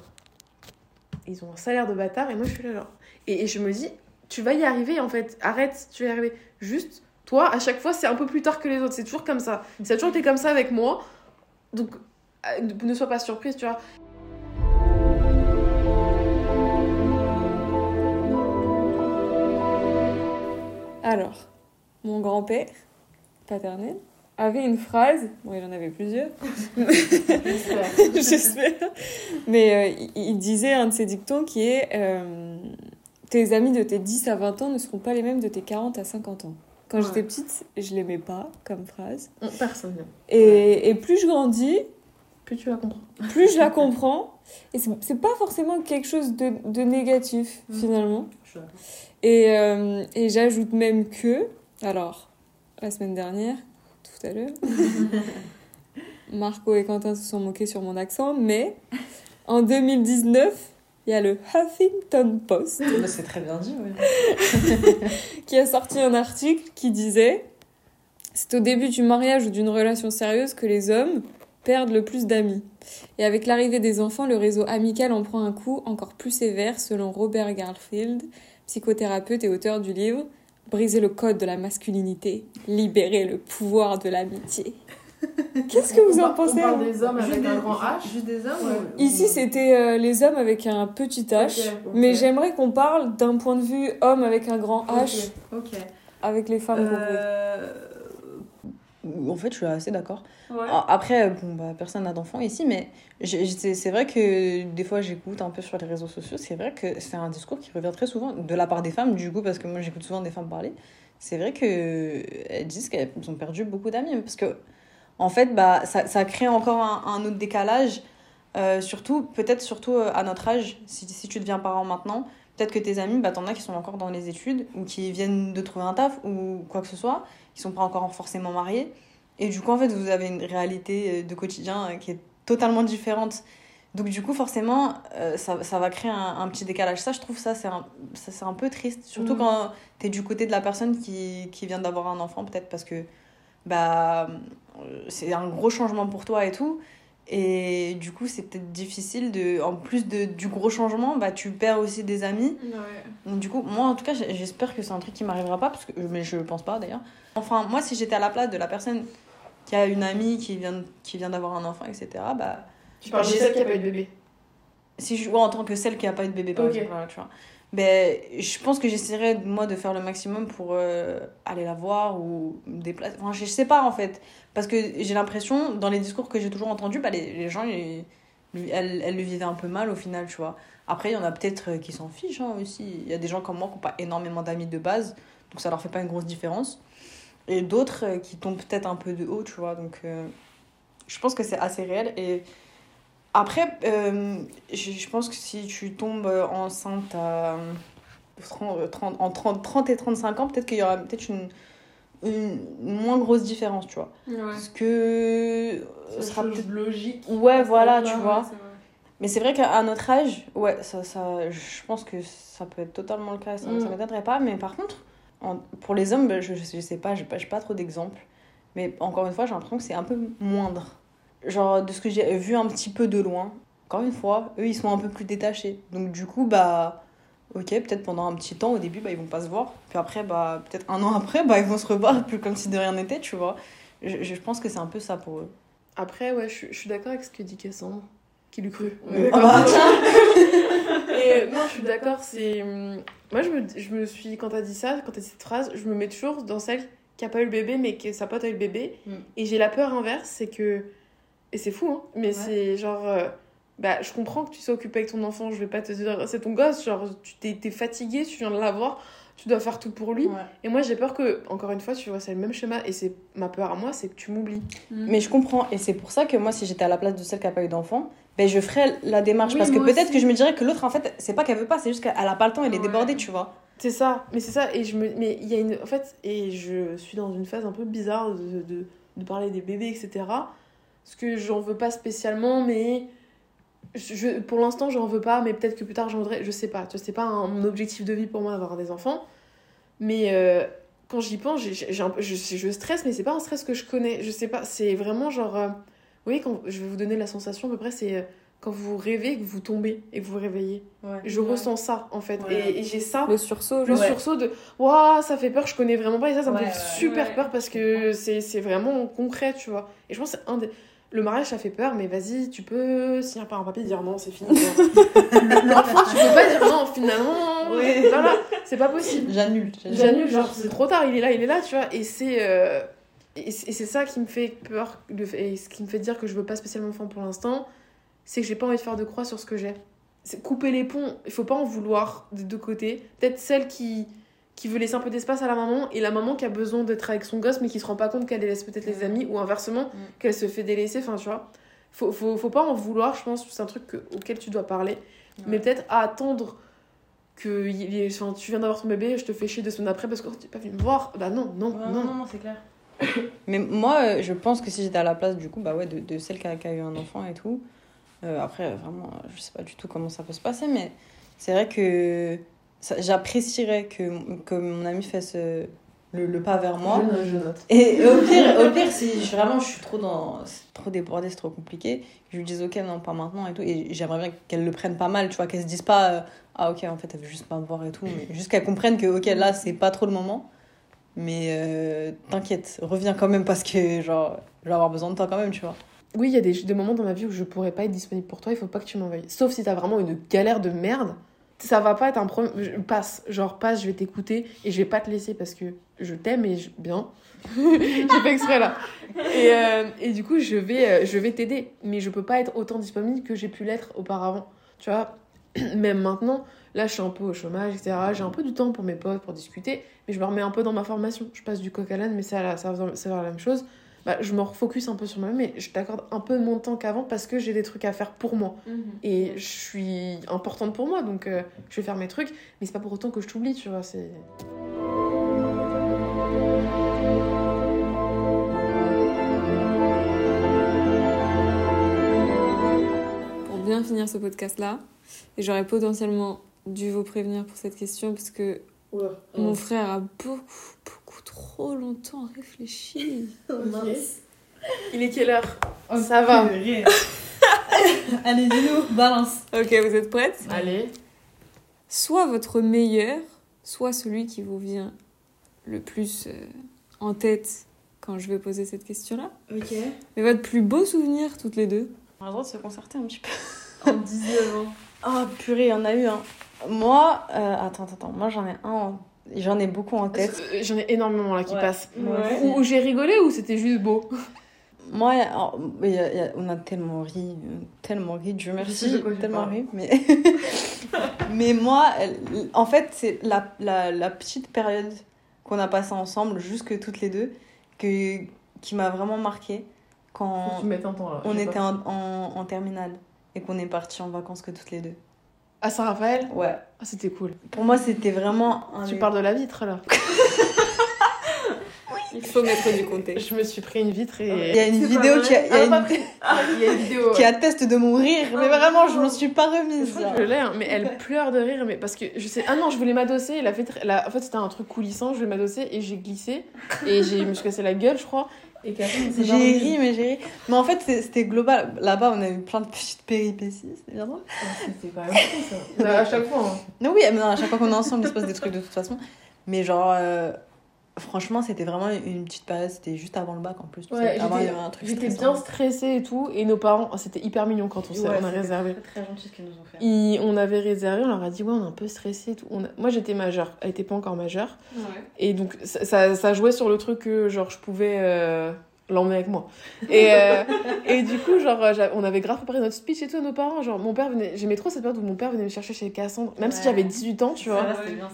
Ils ont un salaire de bâtard et moi je suis là genre. Et, et je me dis, tu vas y arriver en fait. Arrête, tu vas y arriver. Juste, toi, à chaque fois, c'est un peu plus tard que les autres. C'est toujours comme ça. Ça a toujours été comme ça avec moi. Donc, euh, ne sois pas surprise, tu vois. Alors, mon grand-père paternel avait une phrase. Bon, il en avait plusieurs. J'espère. [LAUGHS] Mais euh, il, disait un de ses dictons qui est euh, Tes amis de tes 10 à 20 ans ne seront pas les mêmes de tes 40 à 50 ans. Quand Ouais. j'étais petite, je l'aimais pas comme phrase. On- Personne. Et, et plus je grandis, Plus tu vas comprendre. plus je la [LAUGHS] comprends. Et c'est pas forcément quelque chose de, de négatif, Mm. finalement. Et, euh, et j'ajoute même que, alors, la semaine dernière, tout à l'heure, [LAUGHS] Marco et Quentin se sont moqués sur mon accent, mais en 2019, il y a le Huffington Post Bah, c'est très bien dit, ouais. [LAUGHS] qui a sorti un article qui disait C'est au début du mariage ou d'une relation sérieuse que les hommes perdent le plus d'amis. Et avec l'arrivée des enfants, le réseau amical en prend un coup encore plus sévère selon Robert Garfield, psychothérapeute et auteur du livre Briser le code de la masculinité, libérer le pouvoir de l'amitié. [LAUGHS] Qu'est-ce que vous en pensez On parle des hommes avec des- un grand H. Juste des hommes Ouais. Ici, c'était euh, les hommes avec un petit H, mais j'aimerais qu'on parle d'un point de vue homme avec un grand H, Ok. avec les femmes. Euh, En fait, je suis assez d'accord. Ouais. Alors, Après, bon, bah, personne n'a d'enfant ici, mais c'est c'est vrai que des fois j'écoute un peu sur les réseaux sociaux. C'est vrai que c'est un discours qui revient très souvent de la part des femmes, du coup, parce que moi j'écoute souvent des femmes parler. C'est vrai qu'elles disent qu'elles ont perdu beaucoup d'amis. Parce que, en fait, bah, ça, ça crée encore un, un autre décalage. Euh, surtout, peut-être surtout euh, à notre âge, si, si tu deviens parent maintenant, peut-être que tes amis, bah, t'en as qui sont encore dans les études ou qui viennent de trouver un taf ou quoi que ce soit, qui sont pas encore forcément mariés. Et du coup, en fait, vous avez une réalité euh, de quotidien euh, qui est totalement différente. Donc, du coup, forcément, euh, ça, ça va créer un, un petit décalage. Ça, je trouve ça, c'est un, ça, un peu triste. Surtout Mhm. quand tu es du côté de la personne qui, qui vient d'avoir un enfant, peut-être parce que bah, c'est un gros changement pour toi et tout. Et du coup, c'est peut-être difficile de. En plus de, du gros changement, bah, tu perds aussi des amis. Donc, du coup, moi, en tout cas, j'espère que c'est un truc qui m'arrivera pas, parce que, mais je pense pas d'ailleurs. Enfin, moi, si j'étais à la place de la personne qui a une amie qui vient, qui vient d'avoir un enfant, etc., bah, Tu parles de celle qui a pas eu de bébé. si je vois en tant que celle qui a pas eu de bébé, par exemple, tu vois. Ben, je pense que j'essaierais, moi, de faire le maximum pour euh, aller la voir ou me déplacer. Enfin, je sais pas, en fait. Parce que j'ai l'impression, dans les discours que j'ai toujours entendus, bah, les, les gens, ils- elles, elles le vivaient un peu mal au final, tu vois. Après, il y en a peut-être euh, qui s'en fichent hein, aussi. Il y a des gens comme moi qui n'ont pas énormément d'amis de base, donc ça leur fait pas une grosse différence. Et d'autres euh, qui tombent peut-être un peu de haut, tu vois. Donc, je pense que c'est assez réel. Et après, euh, je, je pense que si tu tombes enceinte à 30, 30 en 30, 30 et 35 ans, peut-être qu'il y aura peut-être une, une moins grosse différence, tu vois. Parce que ce sera peut-être logique. Ouais, voilà, tu Ouais, vois. Mais c'est vrai qu'à notre âge, ouais, ça, ça, je pense que ça peut être totalement le cas, ça ne Mm. m'étonnerait pas. Mais par contre, en- pour les hommes, ben, je, je sais pas, j'ai pas, j'ai pas trop d'exemples. Mais encore une fois, j'ai l'impression que c'est un peu moindre. Genre, de ce que j'ai vu un petit peu de loin, encore une fois, eux, ils sont un peu plus détachés. Donc, du coup, bah, ok, peut-être pendant un petit temps, au début, bah, ils vont pas se voir. Puis après, bah, peut-être un an après, bah, ils vont se revoir, [LAUGHS] plus comme si de rien n'était, tu vois. Je, je pense que c'est un peu ça pour eux. Après, ouais, je, je suis d'accord avec ce que dit Cassandre. Qui lui cru. Ah bah, [LAUGHS] Et non, je suis d'accord, c'est. hum, Moi, je me, je me suis. Quand t'as dit ça, quand t'as dit cette phrase, je me mets toujours dans celle qui a pas eu le bébé, mais que sa pote a eu le bébé. Mm. Et j'ai la peur inverse, c'est que. Et c'est fou, hein, mais c'est genre. euh, Bah, je comprends que tu sois occupé avec ton enfant, je vais pas te dire. C'est ton gosse, genre, tu t'es fatigué, tu viens de l'avoir, tu dois faire tout pour lui. Ouais. Et moi, j'ai peur que, encore une fois, tu vois, c'est le même schéma, et c'est ma peur à moi, c'est que tu m'oublies. Mais je comprends. Et c'est pour ça que moi, si j'étais à la place de celle qui n'a pas eu d'enfant, ben, je ferais la démarche. Oui, parce que peut-être que je me dirais que l'autre, en fait, c'est pas qu'elle veut pas, c'est juste qu'elle a pas le temps, elle est Ouais. débordée, tu vois. C'est ça, mais c'est ça, et je me. Mais il y a une. En fait, et je suis dans une phase un peu bizarre de, de, de parler des bébés, etc. Parce que j'en veux pas spécialement, mais. Je, pour l'instant, j'en veux pas, mais peut-être que plus tard j'en voudrais. Je sais pas, c'est pas un, mon objectif de vie pour moi d'avoir des enfants. Mais euh, quand j'y pense, j'ai un peu- je, je stresse, mais c'est pas un stress que je connais. Je sais pas, c'est vraiment genre. euh, vous voyez, quand, je vais vous donner la sensation à peu près, c'est euh, quand vous rêvez, que vous tombez et que vous vous réveillez. Je Ouais. ressens ça en fait. Ouais. Et, et j'ai ça Le sursaut, le genre. Ouais. sursaut de waouh ça fait peur je connais vraiment pas et ça ça me fait ouais. super Ouais. peur parce que c'est c'est vraiment concret tu vois et je pense que c'est un des le mariage ça fait peur mais vas-y tu peux signer par un papier dire non c'est fini. [LAUGHS] L'enfant tu peux pas dire non finalement. Ouais. voilà c'est pas possible. J'annule. j'annule. Genre c'est trop tard il est là il est là tu vois. Et c'est euh, et c'est ça qui me fait peur et ce qui me fait dire que je veux pas spécialement d'enfant pour l'instant c'est que j'ai pas envie de faire de croix sur ce que j'ai. C'est couper les ponts il faut pas en vouloir des deux côtés. Peut-être celle qui qui veut laisser un peu d'espace à la maman et la maman qui a besoin d'être avec son gosse mais qui se rend pas compte qu'elle délaisse peut-être les amis ou inversement qu'elle se fait délaisser enfin tu vois. Faut, faut, faut pas en vouloir je pense c'est un truc que- auquel tu dois parler. Mais peut-être à attendre que enfin, tu viens d'avoir ton bébé je te fais chier deux semaines après parce que oh, t'es pas venu me voir. Bah non non non, non, c'est clair. [COUGHS] Mais moi, euh, je pense que si j'étais à la place, du coup, bah ouais, de, de celle qui a, qui a eu un enfant et tout, euh, après, vraiment, euh, je sais pas du tout comment ça peut se passer, mais c'est vrai que j'apprécierais que, que mon ami fasse euh, le, le pas vers moi. je, je note Et au pire, au pire si je- vraiment je suis trop dans trop débordée, c'est trop compliqué, je lui dis ok non pas maintenant et tout et j'aimerais bien qu'elle le prenne pas mal, tu vois, qu'elle se dise pas euh, ah ok en fait elle veut juste pas me voir et tout, mais juste qu'elle comprenne que ok là c'est pas trop le moment. Mais euh, t'inquiète, reviens quand même parce que genre je vais avoir besoin de toi quand même, tu vois. Oui, il y a des, des moments dans ma vie où je pourrais pas être disponible pour toi, il faut pas que tu m'en veuilles. Sauf si t'as vraiment une galère de merde. Ça va pas être un problème. Passe, genre passe, je vais t'écouter et je vais pas te laisser parce que je t'aime et je... bien. [LAUGHS] J'ai fait exprès là. Et, euh, et du coup, je vais, euh, je vais t'aider. Mais je peux pas être autant disponible que j'ai pu l'être auparavant. Tu vois, [CLEARS THROAT] même maintenant, là je suis un peu au chômage, etc. J'ai un peu du temps pour mes potes, pour discuter. Mais je me remets un peu dans ma formation. Je passe du coq à l'âne, mais ça va ça va la même chose bah, je me refocus un peu sur moi-même et je t'accorde un peu moins de temps qu'avant parce que j'ai des trucs à faire pour moi. Et je suis importante pour moi, donc euh, je vais faire mes trucs, mais c'est pas pour autant que je t'oublie, tu vois. C'est... Pour bien finir ce podcast-là, et j'aurais potentiellement dû vous prévenir pour cette question parce que mon frère a beaucoup, beaucoup trop longtemps réfléchi. [LAUGHS] Il est quelle heure? Ça va. [LAUGHS] Allez dis-nous, balance. Ok, vous êtes prêtes? Allez. Soit votre meilleur, soit celui qui vous vient le plus euh, en tête quand je vais poser cette question-là. Ok. Mais votre plus beau souvenir, toutes les deux? On a le droit de se concerter un petit peu. En 19 ans. Ah purée, il y en a eu un. Moi, euh, attends, attends, attends, moi j'en ai un, en- j'en ai beaucoup en tête. Euh, J'en ai énormément là qui Ouais. passent. Ouais. Ou, ou j'ai rigolé ou c'était juste beau. [LAUGHS] Moi, il y a- alors, il y a- il y a- on a tellement ri, tellement ri, Dieu merci, tu tellement ri. Mais, [LAUGHS] mais moi, en fait, c'est la, la, la petite période qu'on a passée ensemble, jusque toutes les deux, que, qui m'a vraiment marquée quand mettes un temps là. on était en, en, en terminale et qu'on est partis en vacances que toutes les deux. À Saint-Raphaël Ouais. Ah, c'était cool. Pour moi, c'était vraiment un Tu parles de la vitre là. [LAUGHS] Il faut mettre du contexte. Je me suis pris une vitre Il et. y a une vidéo qui, a- il y a Ah, une- pas pris. Ah, il y a une vidéo. qui atteste de mon rire, mais vraiment, je m'en suis pas remise. je l'ai, hein, mais elle pleure de rire, mais parce que je sais. Ah non, je voulais m'adosser. Elle a fait. tr- elle a- En fait, c'était un truc coulissant. Je voulais m'adosser et j'ai glissé et j'ai je me suis cassé la gueule, je crois. Et J'ai pas ri, mais j'ai ri. Mais en fait, c'était global. Là-bas, on a eu plein de petites péripéties. C'est bien drôle. Ah, C'était quand même fou, ça. Bah, à chaque fois. hein. Non, oui, mais non, à chaque fois qu'on est ensemble, il se passe des trucs de toute façon. Mais genre, euh, franchement, c'était vraiment une petite période. C'était juste avant le bac en plus. tu Ouais, sais. Avant, il y j'étais- avait un truc J'étais stressant. bien stressée et tout. Et nos parents, oh, c'était hyper mignon quand on, s'est- Ouais, on a c'était réservé. Très, très gentil ce qu'ils nous ont fait. Ils- on avait réservé, on leur a dit ouais on est un peu stressé et tout. On a- Moi j'étais majeure, elle était pas encore majeure. Et donc ça, ça, ça jouait sur le truc que genre je pouvais euh, l'emmener avec moi. Et, euh, et du coup genre on avait grave préparé notre speech et tout à nos parents. Genre mon père venait, j'aimais trop cette période où mon père venait me chercher chez Cassandre. Même si Ouais. j'avais 18 ans tu vois.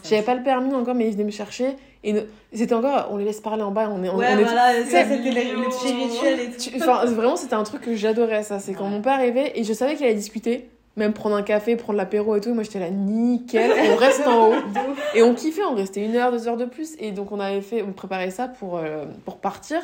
J'avais pas le permis encore mais il venait me chercher. Et c'était encore, on les laisse parler en bas. On est, on, Ouais, on est voilà, ça, c'était les, les petits rituels et tout. Enfin, vraiment, c'était un truc que j'adorais, ça. C'est quand Ouais. mon père arrivait et je savais qu'il allait discuter, même prendre un café, prendre l'apéro et tout. Moi, j'étais là, nickel, on reste en haut. [LAUGHS] Et on kiffait, on restait une heure, deux heures de plus. Et donc, on avait fait, on préparait ça pour, euh, pour partir.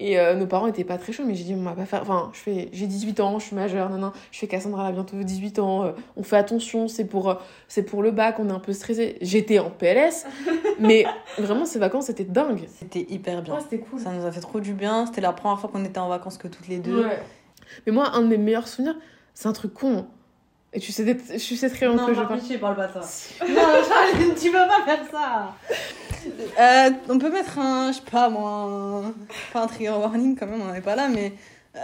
Et euh, nos parents étaient pas très chauds, mais j'ai dit, on va pas faire. Enfin, je fais, j'ai 18 ans, je suis majeure, non, non. Je fais Cassandra, elle a bientôt 18 ans, euh, on fait attention, c'est pour, euh, c'est pour le bac, on est un peu stressé. J'étais en PLS, [LAUGHS] mais vraiment, ces vacances, c'était dingue. C'était hyper bien. c'était cool. Ça nous a fait trop du bien. C'était la première fois qu'on était en vacances que toutes les deux. Ouais. Mais moi, un de mes meilleurs souvenirs, c'est un truc con. hein. Et tu sais, je sais très Non, que je par parle. pitié, parle pas de ça. [LAUGHS] non, Charles, tu peux pas faire ça. Euh, on peut mettre un, je sais pas moi, un- pas un trigger warning quand même, on n'est pas là, mais euh,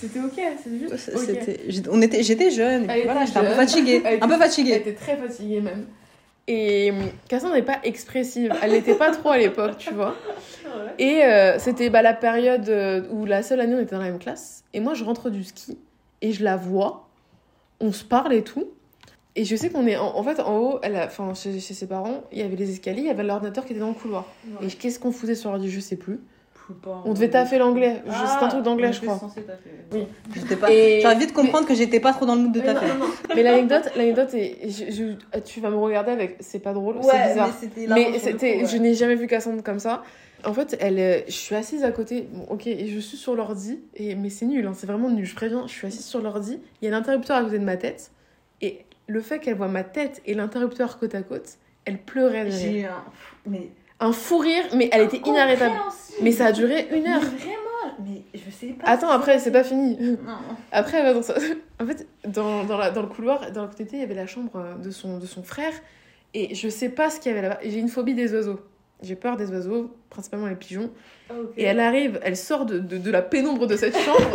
C'était ok, c'est juste. ok. c'était, j'étais- on était, j'étais jeune, et puis voilà, j'étais un peu fatiguée, un peu était- Elle fatiguée. était très fatiguée même. Et hum, Cassandre n'est pas expressive. Elle n'était pas trop à l'époque, tu vois. Et euh, c'était bah, la période euh, où la seule année on était dans la même classe. Et moi, je rentre du ski et je la vois. On se parle et tout. Et je sais qu'on est en, en fait en haut, elle a- enfin chez, chez ses parents, il y avait les escaliers, il y avait l'ordinateur qui était dans le couloir. Et qu'est-ce qu'on faisait sur l'ordi, je sais plus. On devait taffer l'anglais. Je- C'était un truc d'anglais, je crois. Oui. J'étais pas. Et- J'ai envie de comprendre que j'étais pas trop dans le mood de Mais ta non, non, non. Mais l'anecdote, l'anecdote est, je- je- tu vas me regarder avec, c'est pas drôle, c'est bizarre. Mais c'était, je n'ai jamais vu Cassandre comme ça. En fait, elle, je suis assise à côté, bon, ok, et je suis sur l'ordi, et mais c'est nul, hein, c'est vraiment nul. Je préviens, je suis assise sur l'ordi, il y a l'interrupteur à côté de ma tête, et le fait qu'elle voit ma tête et l'interrupteur côte à côte, elle pleurait de rire. J'ai eu un. Mais. Un fou rire, mais elle était inarrêtable. Mais ça a duré une heure. vraiment, mais je sais pas. Attends, après, c'est pas fini. Non. Après, elle va dans sa- [LAUGHS] En fait, dans, dans, la, dans le couloir, dans le côté, il y avait la chambre euh, de son, de son frère. Et je sais pas ce qu'il y avait là-bas. J'ai une phobie des oiseaux. J'ai peur des oiseaux, principalement les pigeons. Et elle arrive, elle sort de, de, de la pénombre de cette chambre.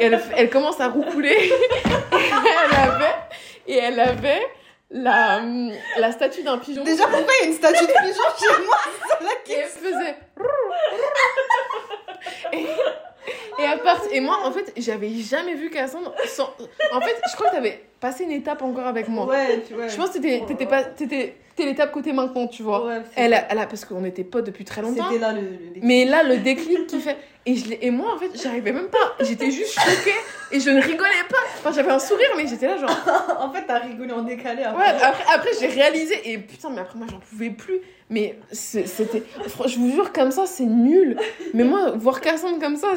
et elle, elle commence à roucouler. et elle avait, et elle avait la, la statue d'un pigeon. Déjà, pourquoi il y a une statue de pigeon chez moi? C'est la Et elle faisait. et, et à part... Et moi, en fait, j'avais jamais vu Cassandre sans. En fait, je crois que t'avais passé une étape encore avec moi. Ouais, tu vois. Je pense que t'étais pas. T'étais l'étape côté maintenant, tu vois. Ouais, Elle a, elle a- parce qu'on était potes depuis très longtemps. C'était là le. le- Mais là, le déclic qui fait. Et, je l'ai- et moi, en fait, j'arrivais même pas. J'étais juste choquée et je ne rigolais pas. Enfin, j'avais un sourire, mais j'étais là, genre. [LAUGHS] en fait, t'as rigolé en décalé. Ouais, après, après j'ai réalisé. Et putain, mais après, moi, j'en pouvais plus. Mais c'était. Je vous jure, comme ça, c'est nul. Mais moi, voir Cassandre comme ça.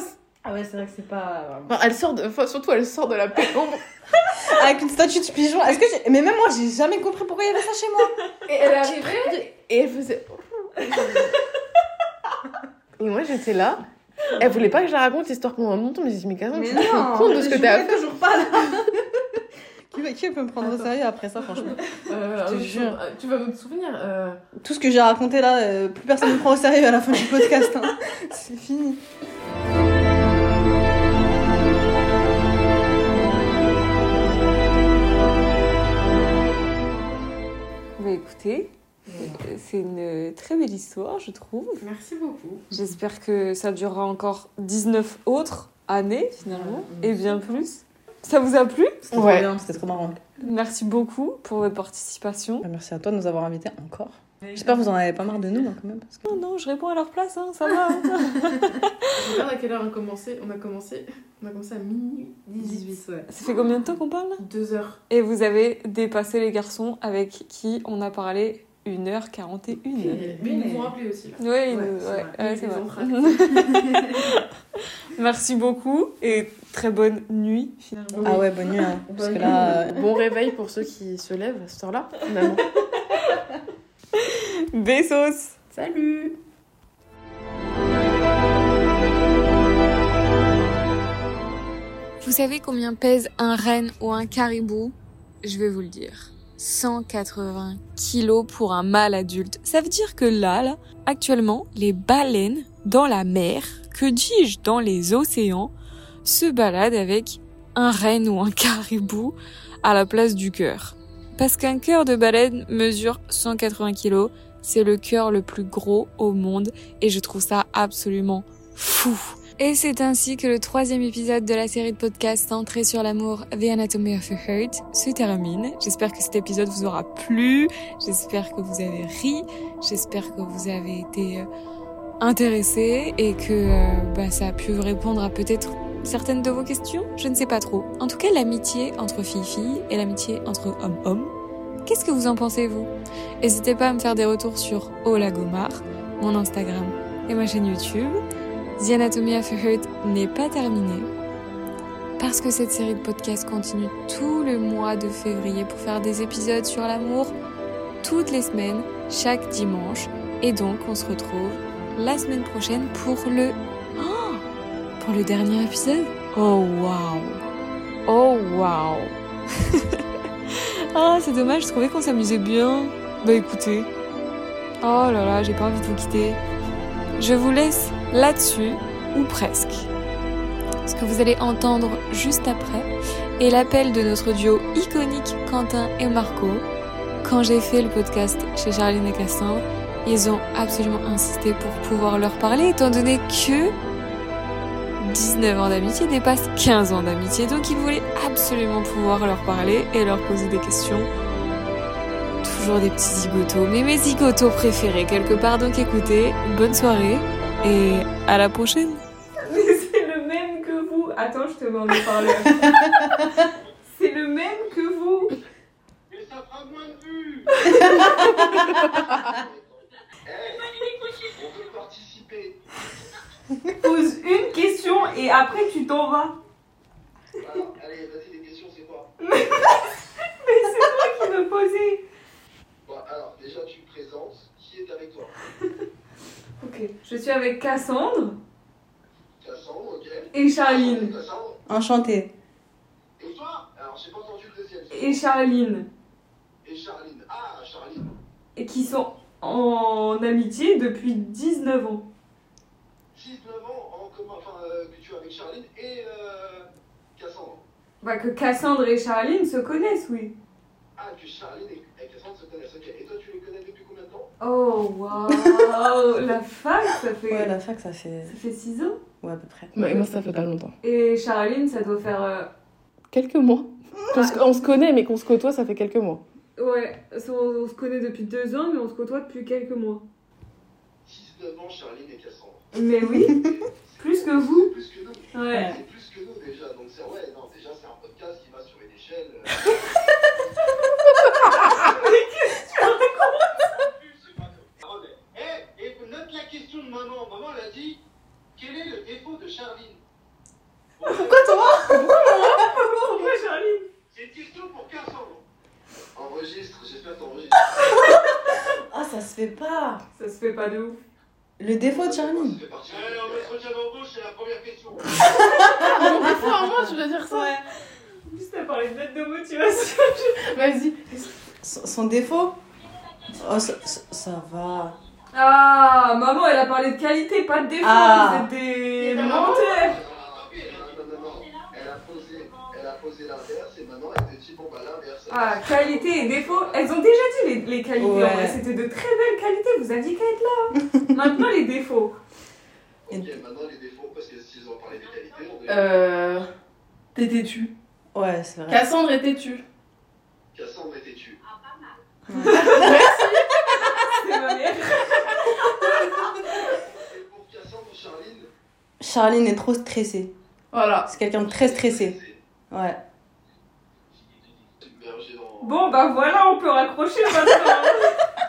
Ah ouais, c'est vrai que c'est pas. enfin, elle sort de... enfin, surtout, elle sort de la pénombre. [LAUGHS] Avec une statue de pigeon. Est-ce que j'ai- Mais même moi, j'ai jamais compris pourquoi il y avait ça chez moi. Et elle arrivait. Et elle faisait. [LAUGHS] Et moi, j'étais là. Elle voulait pas que je la raconte l'histoire pendant longtemps. Mais j'ai dit, mais Cassandre, tu te rends compte de ce que je t'as voulais fait toujours pas là. [LAUGHS] qui, va- qui peut me prendre au sérieux après ça, franchement? Euh, Je te jure. autre- Tu vas me souvenir. euh, Tout ce que j'ai raconté là, euh, plus personne ne me prend au sérieux à la fin du podcast. hein. C'est fini. Bah écoutez, c'est une très belle histoire, je trouve. Merci beaucoup. J'espère que ça durera encore 19 autres années finalement, Ouais, et bien plus. Ça vous a plu? C'était Ouais. trop bien, c'était trop marrant. Merci beaucoup pour votre participation. Merci à toi de nous avoir invités encore. J'espère que vous en avez pas marre de nous hein, quand même. Parce que... Non, non, je réponds à leur place, hein, ça va. hein. [LAUGHS] Je regarde à quelle heure on a commencé. On a commencé, on a commencé à minuit 18. ouais. Ça fait combien de temps qu'on parle là? Deux heures. Et vous avez dépassé les garçons avec qui on a parlé 1h41. Mais ils nous ont appelé aussi. Là. Oui, Ouais, c'est ouais, vrai. c'est vrai. [LAUGHS] Merci beaucoup et très bonne nuit finalement. Ah ouais, bonne nuit. hein, parce que là, euh, Bon réveil pour ceux qui se lèvent à cette heure-là, finalement. [LAUGHS] Besos Salut Vous savez combien pèse un renne ou un caribou? Je vais vous le dire. 180 kilos pour un mâle adulte. Ça veut dire que là, là, actuellement, les baleines dans la mer, que dis-je dans les océans, se baladent avec un renne ou un caribou à la place du cœur. Parce qu'un cœur de baleine mesure 180 kilos, c'est le cœur le plus gros au monde et je trouve ça absolument fou. Et c'est ainsi que le troisième épisode de la série de podcasts centré sur l'amour The Anatomy of a Hurt se termine. J'espère que cet épisode vous aura plu, j'espère que vous avez ri, j'espère que vous avez été euh, intéressé et que euh, bah, ça a pu répondre à peut-être certaines de vos questions, je ne sais pas trop. En tout cas, l'amitié entre filles-filles et l'amitié entre hommes-hommes, qu'est-ce que vous en pensez vous? N'hésitez pas à me faire des retours sur Olagomar, mon Instagram et ma chaîne YouTube. The Anatomy of a Hurt n'est pas terminée parce que cette série de podcasts continue tout le mois de février pour faire des épisodes sur l'amour toutes les semaines, chaque dimanche. Et donc, on se retrouve la semaine prochaine pour le... Oh pour le dernier épisode Oh waouh Oh waouh [LAUGHS] Ah, c'est dommage, je trouvais qu'on s'amusait bien. Bah écoutez. Oh là là, j'ai pas envie de vous quitter. Je vous laisse là-dessus, ou presque. Ce que vous allez entendre juste après est l'appel de notre duo iconique Quentin et Marco. Quand j'ai fait le podcast chez Charline et Cassandre, ils ont absolument insisté pour pouvoir leur parler, étant donné que 19 ans d'amitié dépasse 15 ans d'amitié, donc ils voulaient absolument pouvoir leur parler et leur poser des questions. Toujours des petits zigotos, mais mes zigotos préférés quelque part, donc écoutez, bonne soirée et à la prochaine. Mais c'est le même que vous. Attends, je te mets en parleur. [LAUGHS] c'est le même que vous. Mais ça fera moins de vues Eh, On veut participer. Pose une question et après tu t'en vas. Alors, allez, vas-y, les questions, c'est quoi [LAUGHS] Mais c'est toi qui me posais. Bon, alors, déjà, tu te présentes. Qui est avec toi? Ok, je suis avec Cassandre Cassandre, ok et Charline. Cassandre Enchantée. Et toi? Alors, j'ai pas entendu le deuxième. Et Charline. Et Charline. Ah, Charline. Et qui sont en amitié depuis 19 ans. 19 ans en commun, enfin, euh, que tu es avec Charline et euh, Cassandre. Bah que Cassandre et Charline se connaissent, oui. Ah, que Charline et, et Cassandre se connaissent, ok. Et toi, tu les connais depuis Oh waouh [LAUGHS] La fac, ça fait, Ouais, la fac, ça fait. ça fait 6 ans. Ouais, à peu près. Bah, moi, ça fait pas longtemps. Et Charline, ça doit faire... euh, Quelques mois. Qu'on se- on se connaît, mais qu'on se côtoie, ça fait quelques mois. Ouais, on, on se connaît depuis 2 ans, mais on se côtoie depuis quelques mois. 19 ans, Charline et Cassandre. Mais oui, plus que vous. Plus que nous. Ouais. C'est plus que nous déjà, donc c'est ouais, non, déjà c'est un podcast qui va sur une échelle. euh, [LAUGHS] c'est pas grave. Eh, et note la question de maman. Maman elle a dit quel est le défaut de Charline [LAUGHS] Pourquoi Charline C'est une question pour Cassandre. Enregistre, j'espère que t'enregistres. Ah, ça se fait pas. Ça se fait pas de ouf. Le défaut de Charline. Partie. Allez, on entretien d'embauche, c'est la première question. Mon défaut à moi, tu veux dire ça En plus, t'as parlé de lettre de motivation. [LAUGHS] Vas-y. Son, son défaut? Oh, ça, ça- ça va. Ah, maman, elle a parlé de qualité, pas de défaut. Ah. Vous êtes des Non, menteurs. non, non, non. Elle a posé, elle a posé l'inverse et maintenant elle te dit bon bah l'inverse. Ah, qualité et défaut. Elles ont déjà dit les, les qualités. Ouais. C'était de très belles qualités. Vous aviez qu'à être là. [LAUGHS] Maintenant, les défauts. Ok, maintenant les défauts, parce que s'ils ont parlé des qualités, on est. Euh. T'es têtu. Ouais, c'est vrai. Cassandre est têtu. Cassandre est têtu. C'est ma mère. Et pour Cassandre, Charline, Charline est trop stressée. Voilà. C'est quelqu'un de très stressé. Ouais. Bon, bah voilà, on peut raccrocher maintenant. [LAUGHS]